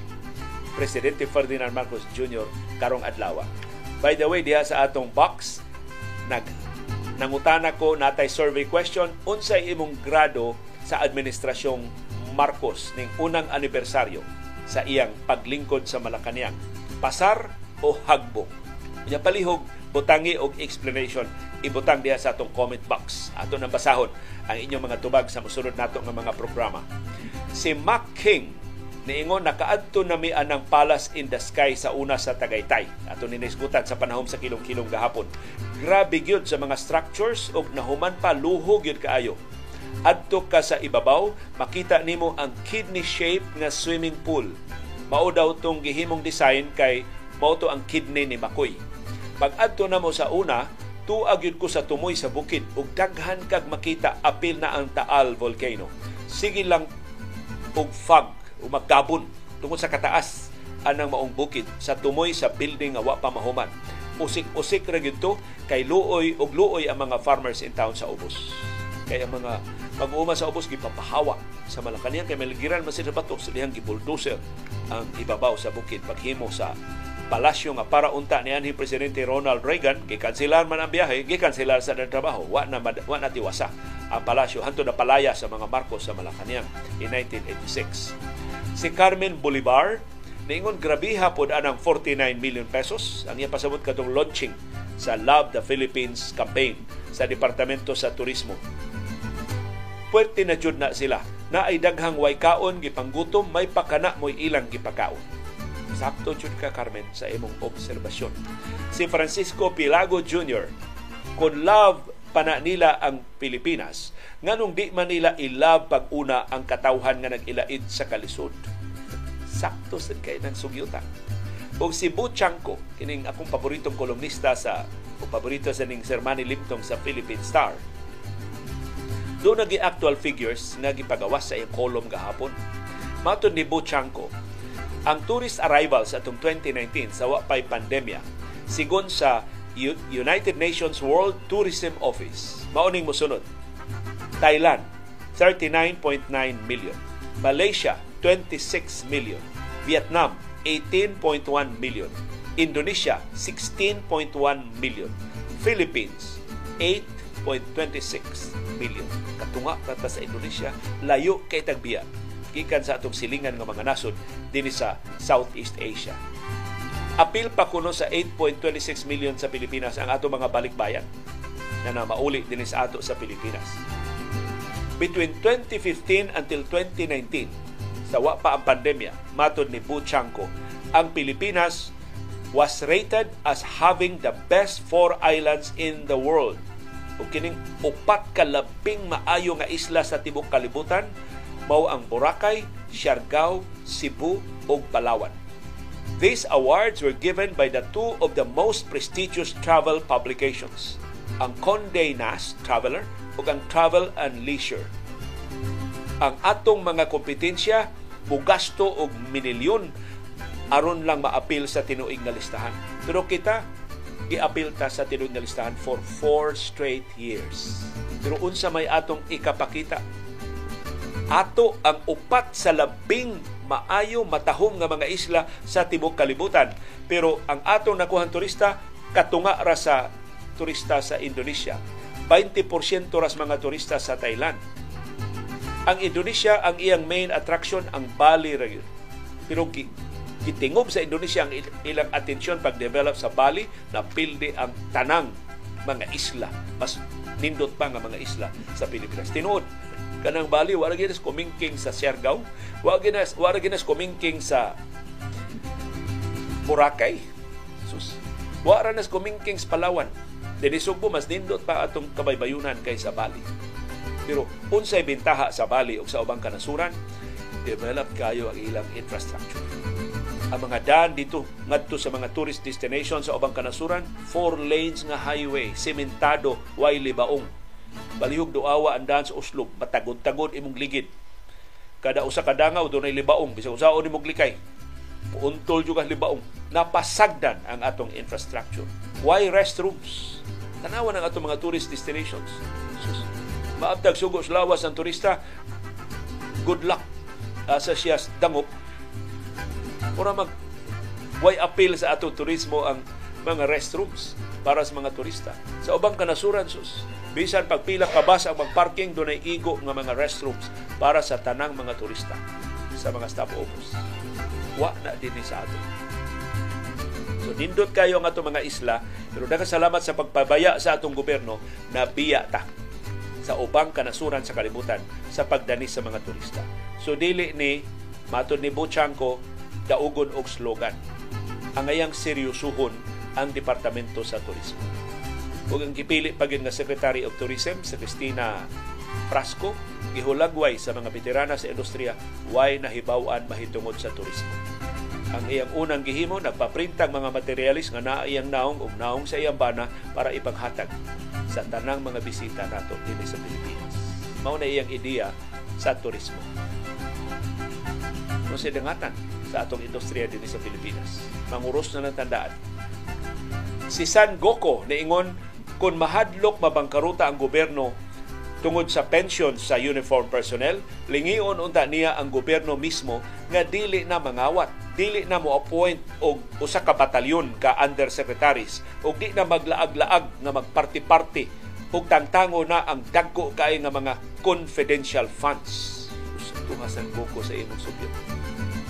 S1: Presidente Ferdinand Marcos Jr. karong adlaw. By the way, diha sa atong box nag Nangutana ko natay survey question unsay imong grado sa administrasyong Marcos ning unang anibersaryo sa iyang paglingkod sa Malacañang. Pasar o hagbong? Nya palihog butangi og explanation ibutang diha sa atong comment box. Ato nang basahon ang inyong mga tubag sa musunod nato nga mga programa. Si Mac King niingon nakaadto na mi anang Palace in the Sky sa una sa Tagaytay. Ato ni sa panahon sa kilong-kilong gahapon. Grabe gyud sa mga structures ug nahuman pa luho gyud kaayo. Adto ka sa ibabaw, makita nimo ang kidney shape nga swimming pool. Mao daw tong gihimong design kay mao ang kidney ni Makoy. Pag adto na mo sa una, tuag yun ko sa tumoy sa bukid ug daghan kag makita apil na ang Taal volcano. Sige lang og fog o magkabon tungod sa kataas anang maong bukid sa tumoy sa building nga wa pa mahuman. Usik-usik ra gyud kay luoy og luoy ang mga farmers in town sa ubos. Kay ang mga mag-uuma sa ubos gipapahawa sa Malacañang kay maligiran man sila batok sa dihang gibuldoser ang ibabaw sa bukid. Paghimo sa palasyo nga para unta ni anhi presidente Ronald Reagan gikanselar man ang biyahe gikanselar sa trabaho. Wa na wa na tiwasa ang palasyo. Hanto na palaya sa mga Marcos sa Malacañang in 1986 si Carmen Bolivar niingon grabiha pod anang 49 million pesos. Ang iya pasabot katong launching sa Love the Philippines campaign sa Departamento sa Turismo puwerte na jud na sila na ay daghang way kaon gipanggutom may pakana mo'y ilang gipakaon Sakto jud ka Carmen sa imong obserbasyon. Si Francisco Pilago Jr. kung love pana nila ang Pilipinas, nganong di man nila i-love pag-una ang katawhan nga nag-ilaid sa kalisod. Sakto sa kay ng sugyuta. O si Bu kining akong paboritong kolumnista sa o paborito sa ning Sir Manny Limtong sa Philippine Star. Doon nagi actual figures nga gipagawas sa iyang column gahapon. Matod ni Bu Chanko, ang tourist arrivals atong 2019 sa wapay pandemya sigon sa United Nations World Tourism Office. Maoning mosunod Thailand 39.9 million. Malaysia 26 million. Vietnam 18.1 million. Indonesia 16.1 million. Philippines 8.26 million katunga kata sa Indonesia layo kay tagbiya gikan sa atong silingan nga mga nasod dinhi sa Southeast Asia. Apil pa kuno sa 8.26 million sa Pilipinas ang ato mga balikbayan na na mauli dinhi sa ato sa Pilipinas. Between 2015 until 2019, sa wa pa ang pandemya, matod ni Bu Chanko, ang Pilipinas was rated as having the best four islands in the world. O kining upat ka maayo nga isla sa tibok kalibutan mao ang Boracay, Siargao, Cebu ug Palawan. These awards were given by the two of the most prestigious travel publications, ang Condé Nast Traveler ug ang Travel and Leisure. Ang atong mga kompetensya mugasto og minilyon aron lang maapil sa tinuig nga listahan. Pero kita giapil ta sa tinuig nga listahan for four straight years. Pero unsa may atong ikapakita ato ang upat sa labing maayo matahom nga mga isla sa tibok kalibutan. Pero ang atong nakuhan turista katunga ra sa turista sa Indonesia. 20% ras mga turista sa Thailand. Ang Indonesia ang iyang main attraction ang Bali ra Pero gitingob sa Indonesia ang ilang atensyon pag-develop sa Bali na pilde ang tanang mga isla. Mas nindot pa nga mga isla sa Pilipinas. Tinuod, kanang Bali wala ginas kumingking sa Siargao wala ginas wala ginas kumingking sa Boracay sus wala nas kumingking sa Palawan Dini Sugbo mas nindot pa atong kabaybayunan kaysa Bali pero unsay bintaha sa Bali o sa ubang kanasuran develop kayo ang ilang infrastructure ang mga daan dito ngadto sa mga tourist destination sa ubang kanasuran four lanes nga highway sementado way libaong Balihog duawa ang daan sa Oslo, matagod-tagod imong ligid. Kada usa ka dangaw dunay libaong, bisag usaon imong likay. Puuntol jud libaong. Napasagdan ang atong infrastructure. Why restrooms? Tanawan ang atong mga tourist destinations. Sus, maabtag sugos lawas ang turista. Good luck asa siya dangop. Mura mag way appeal sa atong turismo ang mga restrooms para sa mga turista. Sa ubang kanasuran sus, bisan pagpila ka bus ang magparking dunay igo nga mga restrooms para sa tanang mga turista sa mga stopovers. Wa na din sa ato. So nindot kayo ang ato mga isla, pero salamat sa pagpabaya sa atong gobyerno na biya ta sa ubang kanasuran sa kalibutan sa pagdanis sa mga turista. So dili ni matod ni Bochanko daugon og slogan. Ang ayang seryosuhon ang Departamento sa Turismo. Ug ang gipili pagin nga Secretary of Tourism sa Cristina Frasco gihulagway sa mga veterana sa industriya way nahibaw-an mahitungod sa turismo. Ang iyang unang gihimo nagpaprintang mga materialis nga naa iyang naong ug naong sa iyang bana para ipanghatag sa tanang mga bisita nato dinhi sa Pilipinas. Mao na iyang ideya sa turismo. Kung dangatan sa atong industriya dinhi sa Pilipinas. Manguros na ng tandaan. Si San Goko niingon kung mahadlok mabangkaruta ang gobyerno tungod sa pension sa uniform personnel, lingion unta niya ang gobyerno mismo nga dili na mangawat, dili na mo appoint og usa ka batalyon ka undersecretaries ug di na maglaag-laag nga magparti-parti ug tangtango na ang dagko kay nga mga confidential funds. Tuhasan buko sa imong subyot.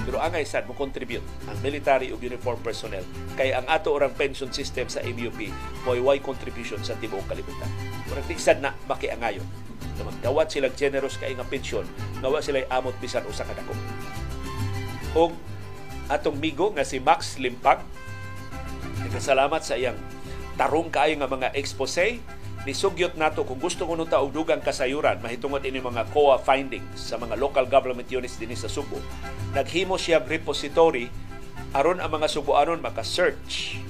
S1: Pero angay sad mo contribute ang military ug uniform personnel kay ang ato orang pension system sa MUP mo'y way contribution sa tibuok kalibutan. Murag sad na makiangayon na magdawat sila generous kay nga pensyon nga sila amot bisan usa ka dako. Og atong migo nga si Max Limpag nagkasalamat sa iyang tarong kaayo nga mga expose nisugyot nato kung gusto ko ta og dugang kasayuran mahitungod ini mga COA findings sa mga local government units dinhi sa Subo naghimo siya repository aron ang mga Suboanon maka-search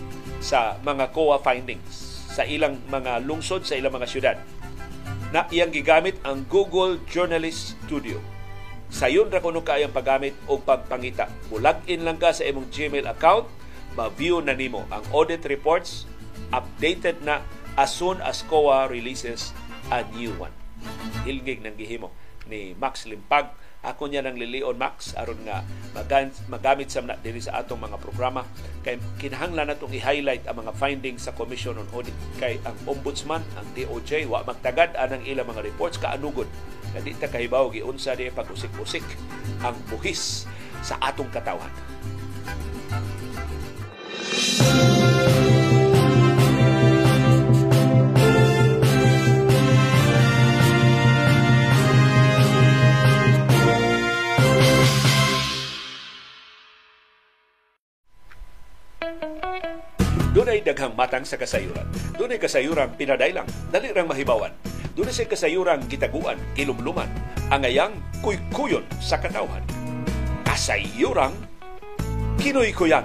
S1: sa mga COA findings sa ilang mga lungsod sa ilang mga syudad na iyang gigamit ang Google Journalist Studio. Sayon ra kuno kayang paggamit o pagpangita. Mulag-in lang ka sa imong Gmail account, ma-view na nimo ang audit reports updated na as soon as COA releases a new one. Hilgig ng gihimo ni Max Limpag ako niya ng Lilion Max aron nga magamit sa na sa atong mga programa kay kinahanglan natong i-highlight ang mga findings sa Commission on Audit kay ang Ombudsman ang DOJ wa magtagad anang ilang mga reports kaanugod na ta kahibaw giunsa di pag-usik-usik ang buhis sa atong katawan. Dunay daghang matang sa kasayuran. Dunay kasayuran pinadailang, dali rang mahibawan. Dunay sa kasayuran gitaguan, kilumluman, angayang kuykuyon sa katawhan. Kasayuran kinoy-kuyan.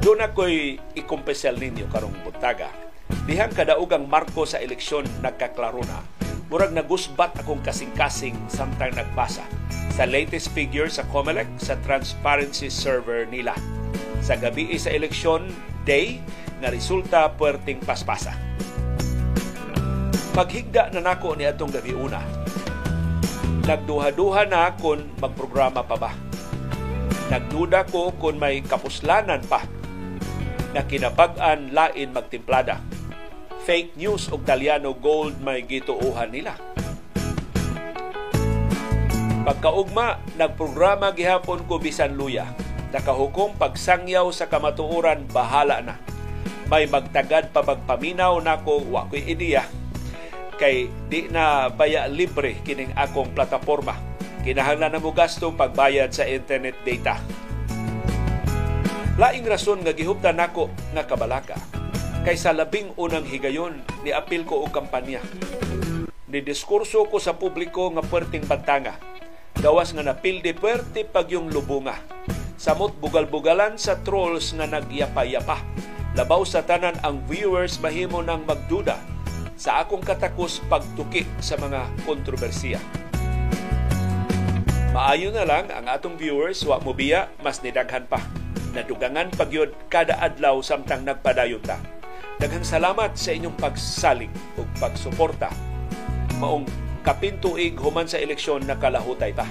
S1: Doon ako'y ikumpesel ninyo karong buntaga. Dihang kadaugang marko sa eleksyon nagkaklaro na. Murag nagusbat akong kasing-kasing samtang nagbasa sa latest figure sa COMELEC sa transparency server nila. Sa gabi sa eleksyon day, na resulta puwerteng paspasa. Paghigda na nako ni atong gabi una. Nagduha-duha na kung magprograma pa ba. Nagduda ko kung may kapuslanan pa na kinabag-an lain magtimplada. Fake news og Talyano gold may gituuhan nila Pagkaugma, nagprograma gihapon ko bisan luya. Nakahukom pagsangyaw sa kamatuoran, bahala na. May magtagad pa magpaminaw nako wa ko'y ideya kay di na baya libre kining akong plataporma. Kinahanglan na mo gasto pagbayad sa internet data. Laing rason nga gihuptan nako nga kabalaka kay sa labing unang higayon ni apil ko og kampanya. Ni diskurso ko sa publiko nga perting bantanga gawas nga napildi puwerte pag yung lubunga. Samot bugal-bugalan sa trolls nga nagyapa-yapa. Labaw sa tanan ang viewers mahimo nang magduda sa akong katakos pagtuki sa mga kontrobersiya. Maayo na lang ang atong viewers wa mo biya mas nidaghan pa. Nadugangan pagyod kada adlaw samtang nagpadayon ta. Daghang salamat sa inyong pagsalig ug pagsuporta. Maong kapintuig human sa eleksyon na kalahutay pa.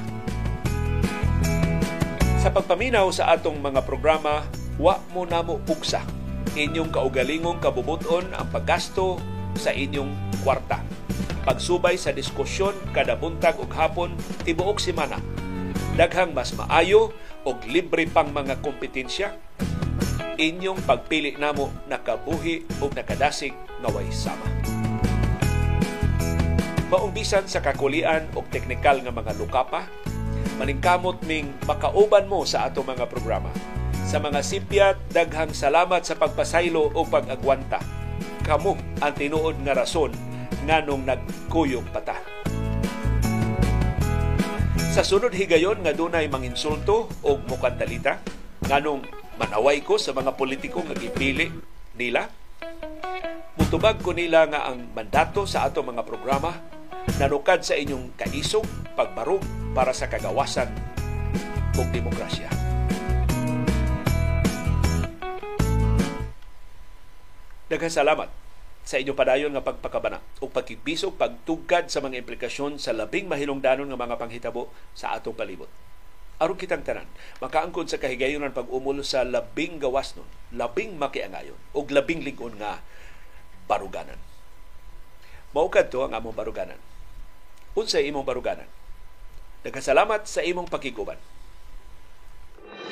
S1: Sa pagpaminaw sa atong mga programa, wa mo na mo pugsa inyong kaugalingong kabubuton ang paggasto sa inyong kwarta. Pagsubay sa diskusyon kada buntag ug hapon tibuok semana. Daghang mas maayo og libre pang mga kompetensya inyong pagpili namo nakabuhi ug nakadasig nga way sama. Maumbisan sa kakulian o teknikal nga mga lukapa, maningkamot ming makauban mo sa ato mga programa. Sa mga sipyat, daghang salamat sa pagpasaylo o pag-agwanta. Kamo ang tinuod nga rason nganong nagkuyog pata. Sa sunod higayon nga dunay manginsulto o mukantalita, nganong manaway ko sa mga politiko nga gipili nila, mutubag ko nila nga ang mandato sa ato mga programa nanukad sa inyong kaisog, pagbarog para sa kagawasan ug demokrasya. Daghang salamat sa inyong padayon nga pagpakabana o pagkibisog pagtugkad sa mga implikasyon sa labing mahilongdanon nga mga panghitabo sa atong palibot aron kitang tanan makaangkon sa kahigayonan pag-umol sa labing gawas nun, labing makiangayon o labing lingon nga baruganan. Maukad to ang among baruganan. Unsay imong baruganan. Nagkasalamat sa imong pakiguban.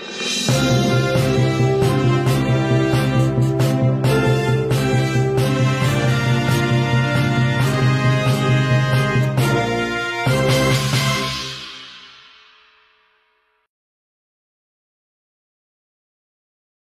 S1: Thank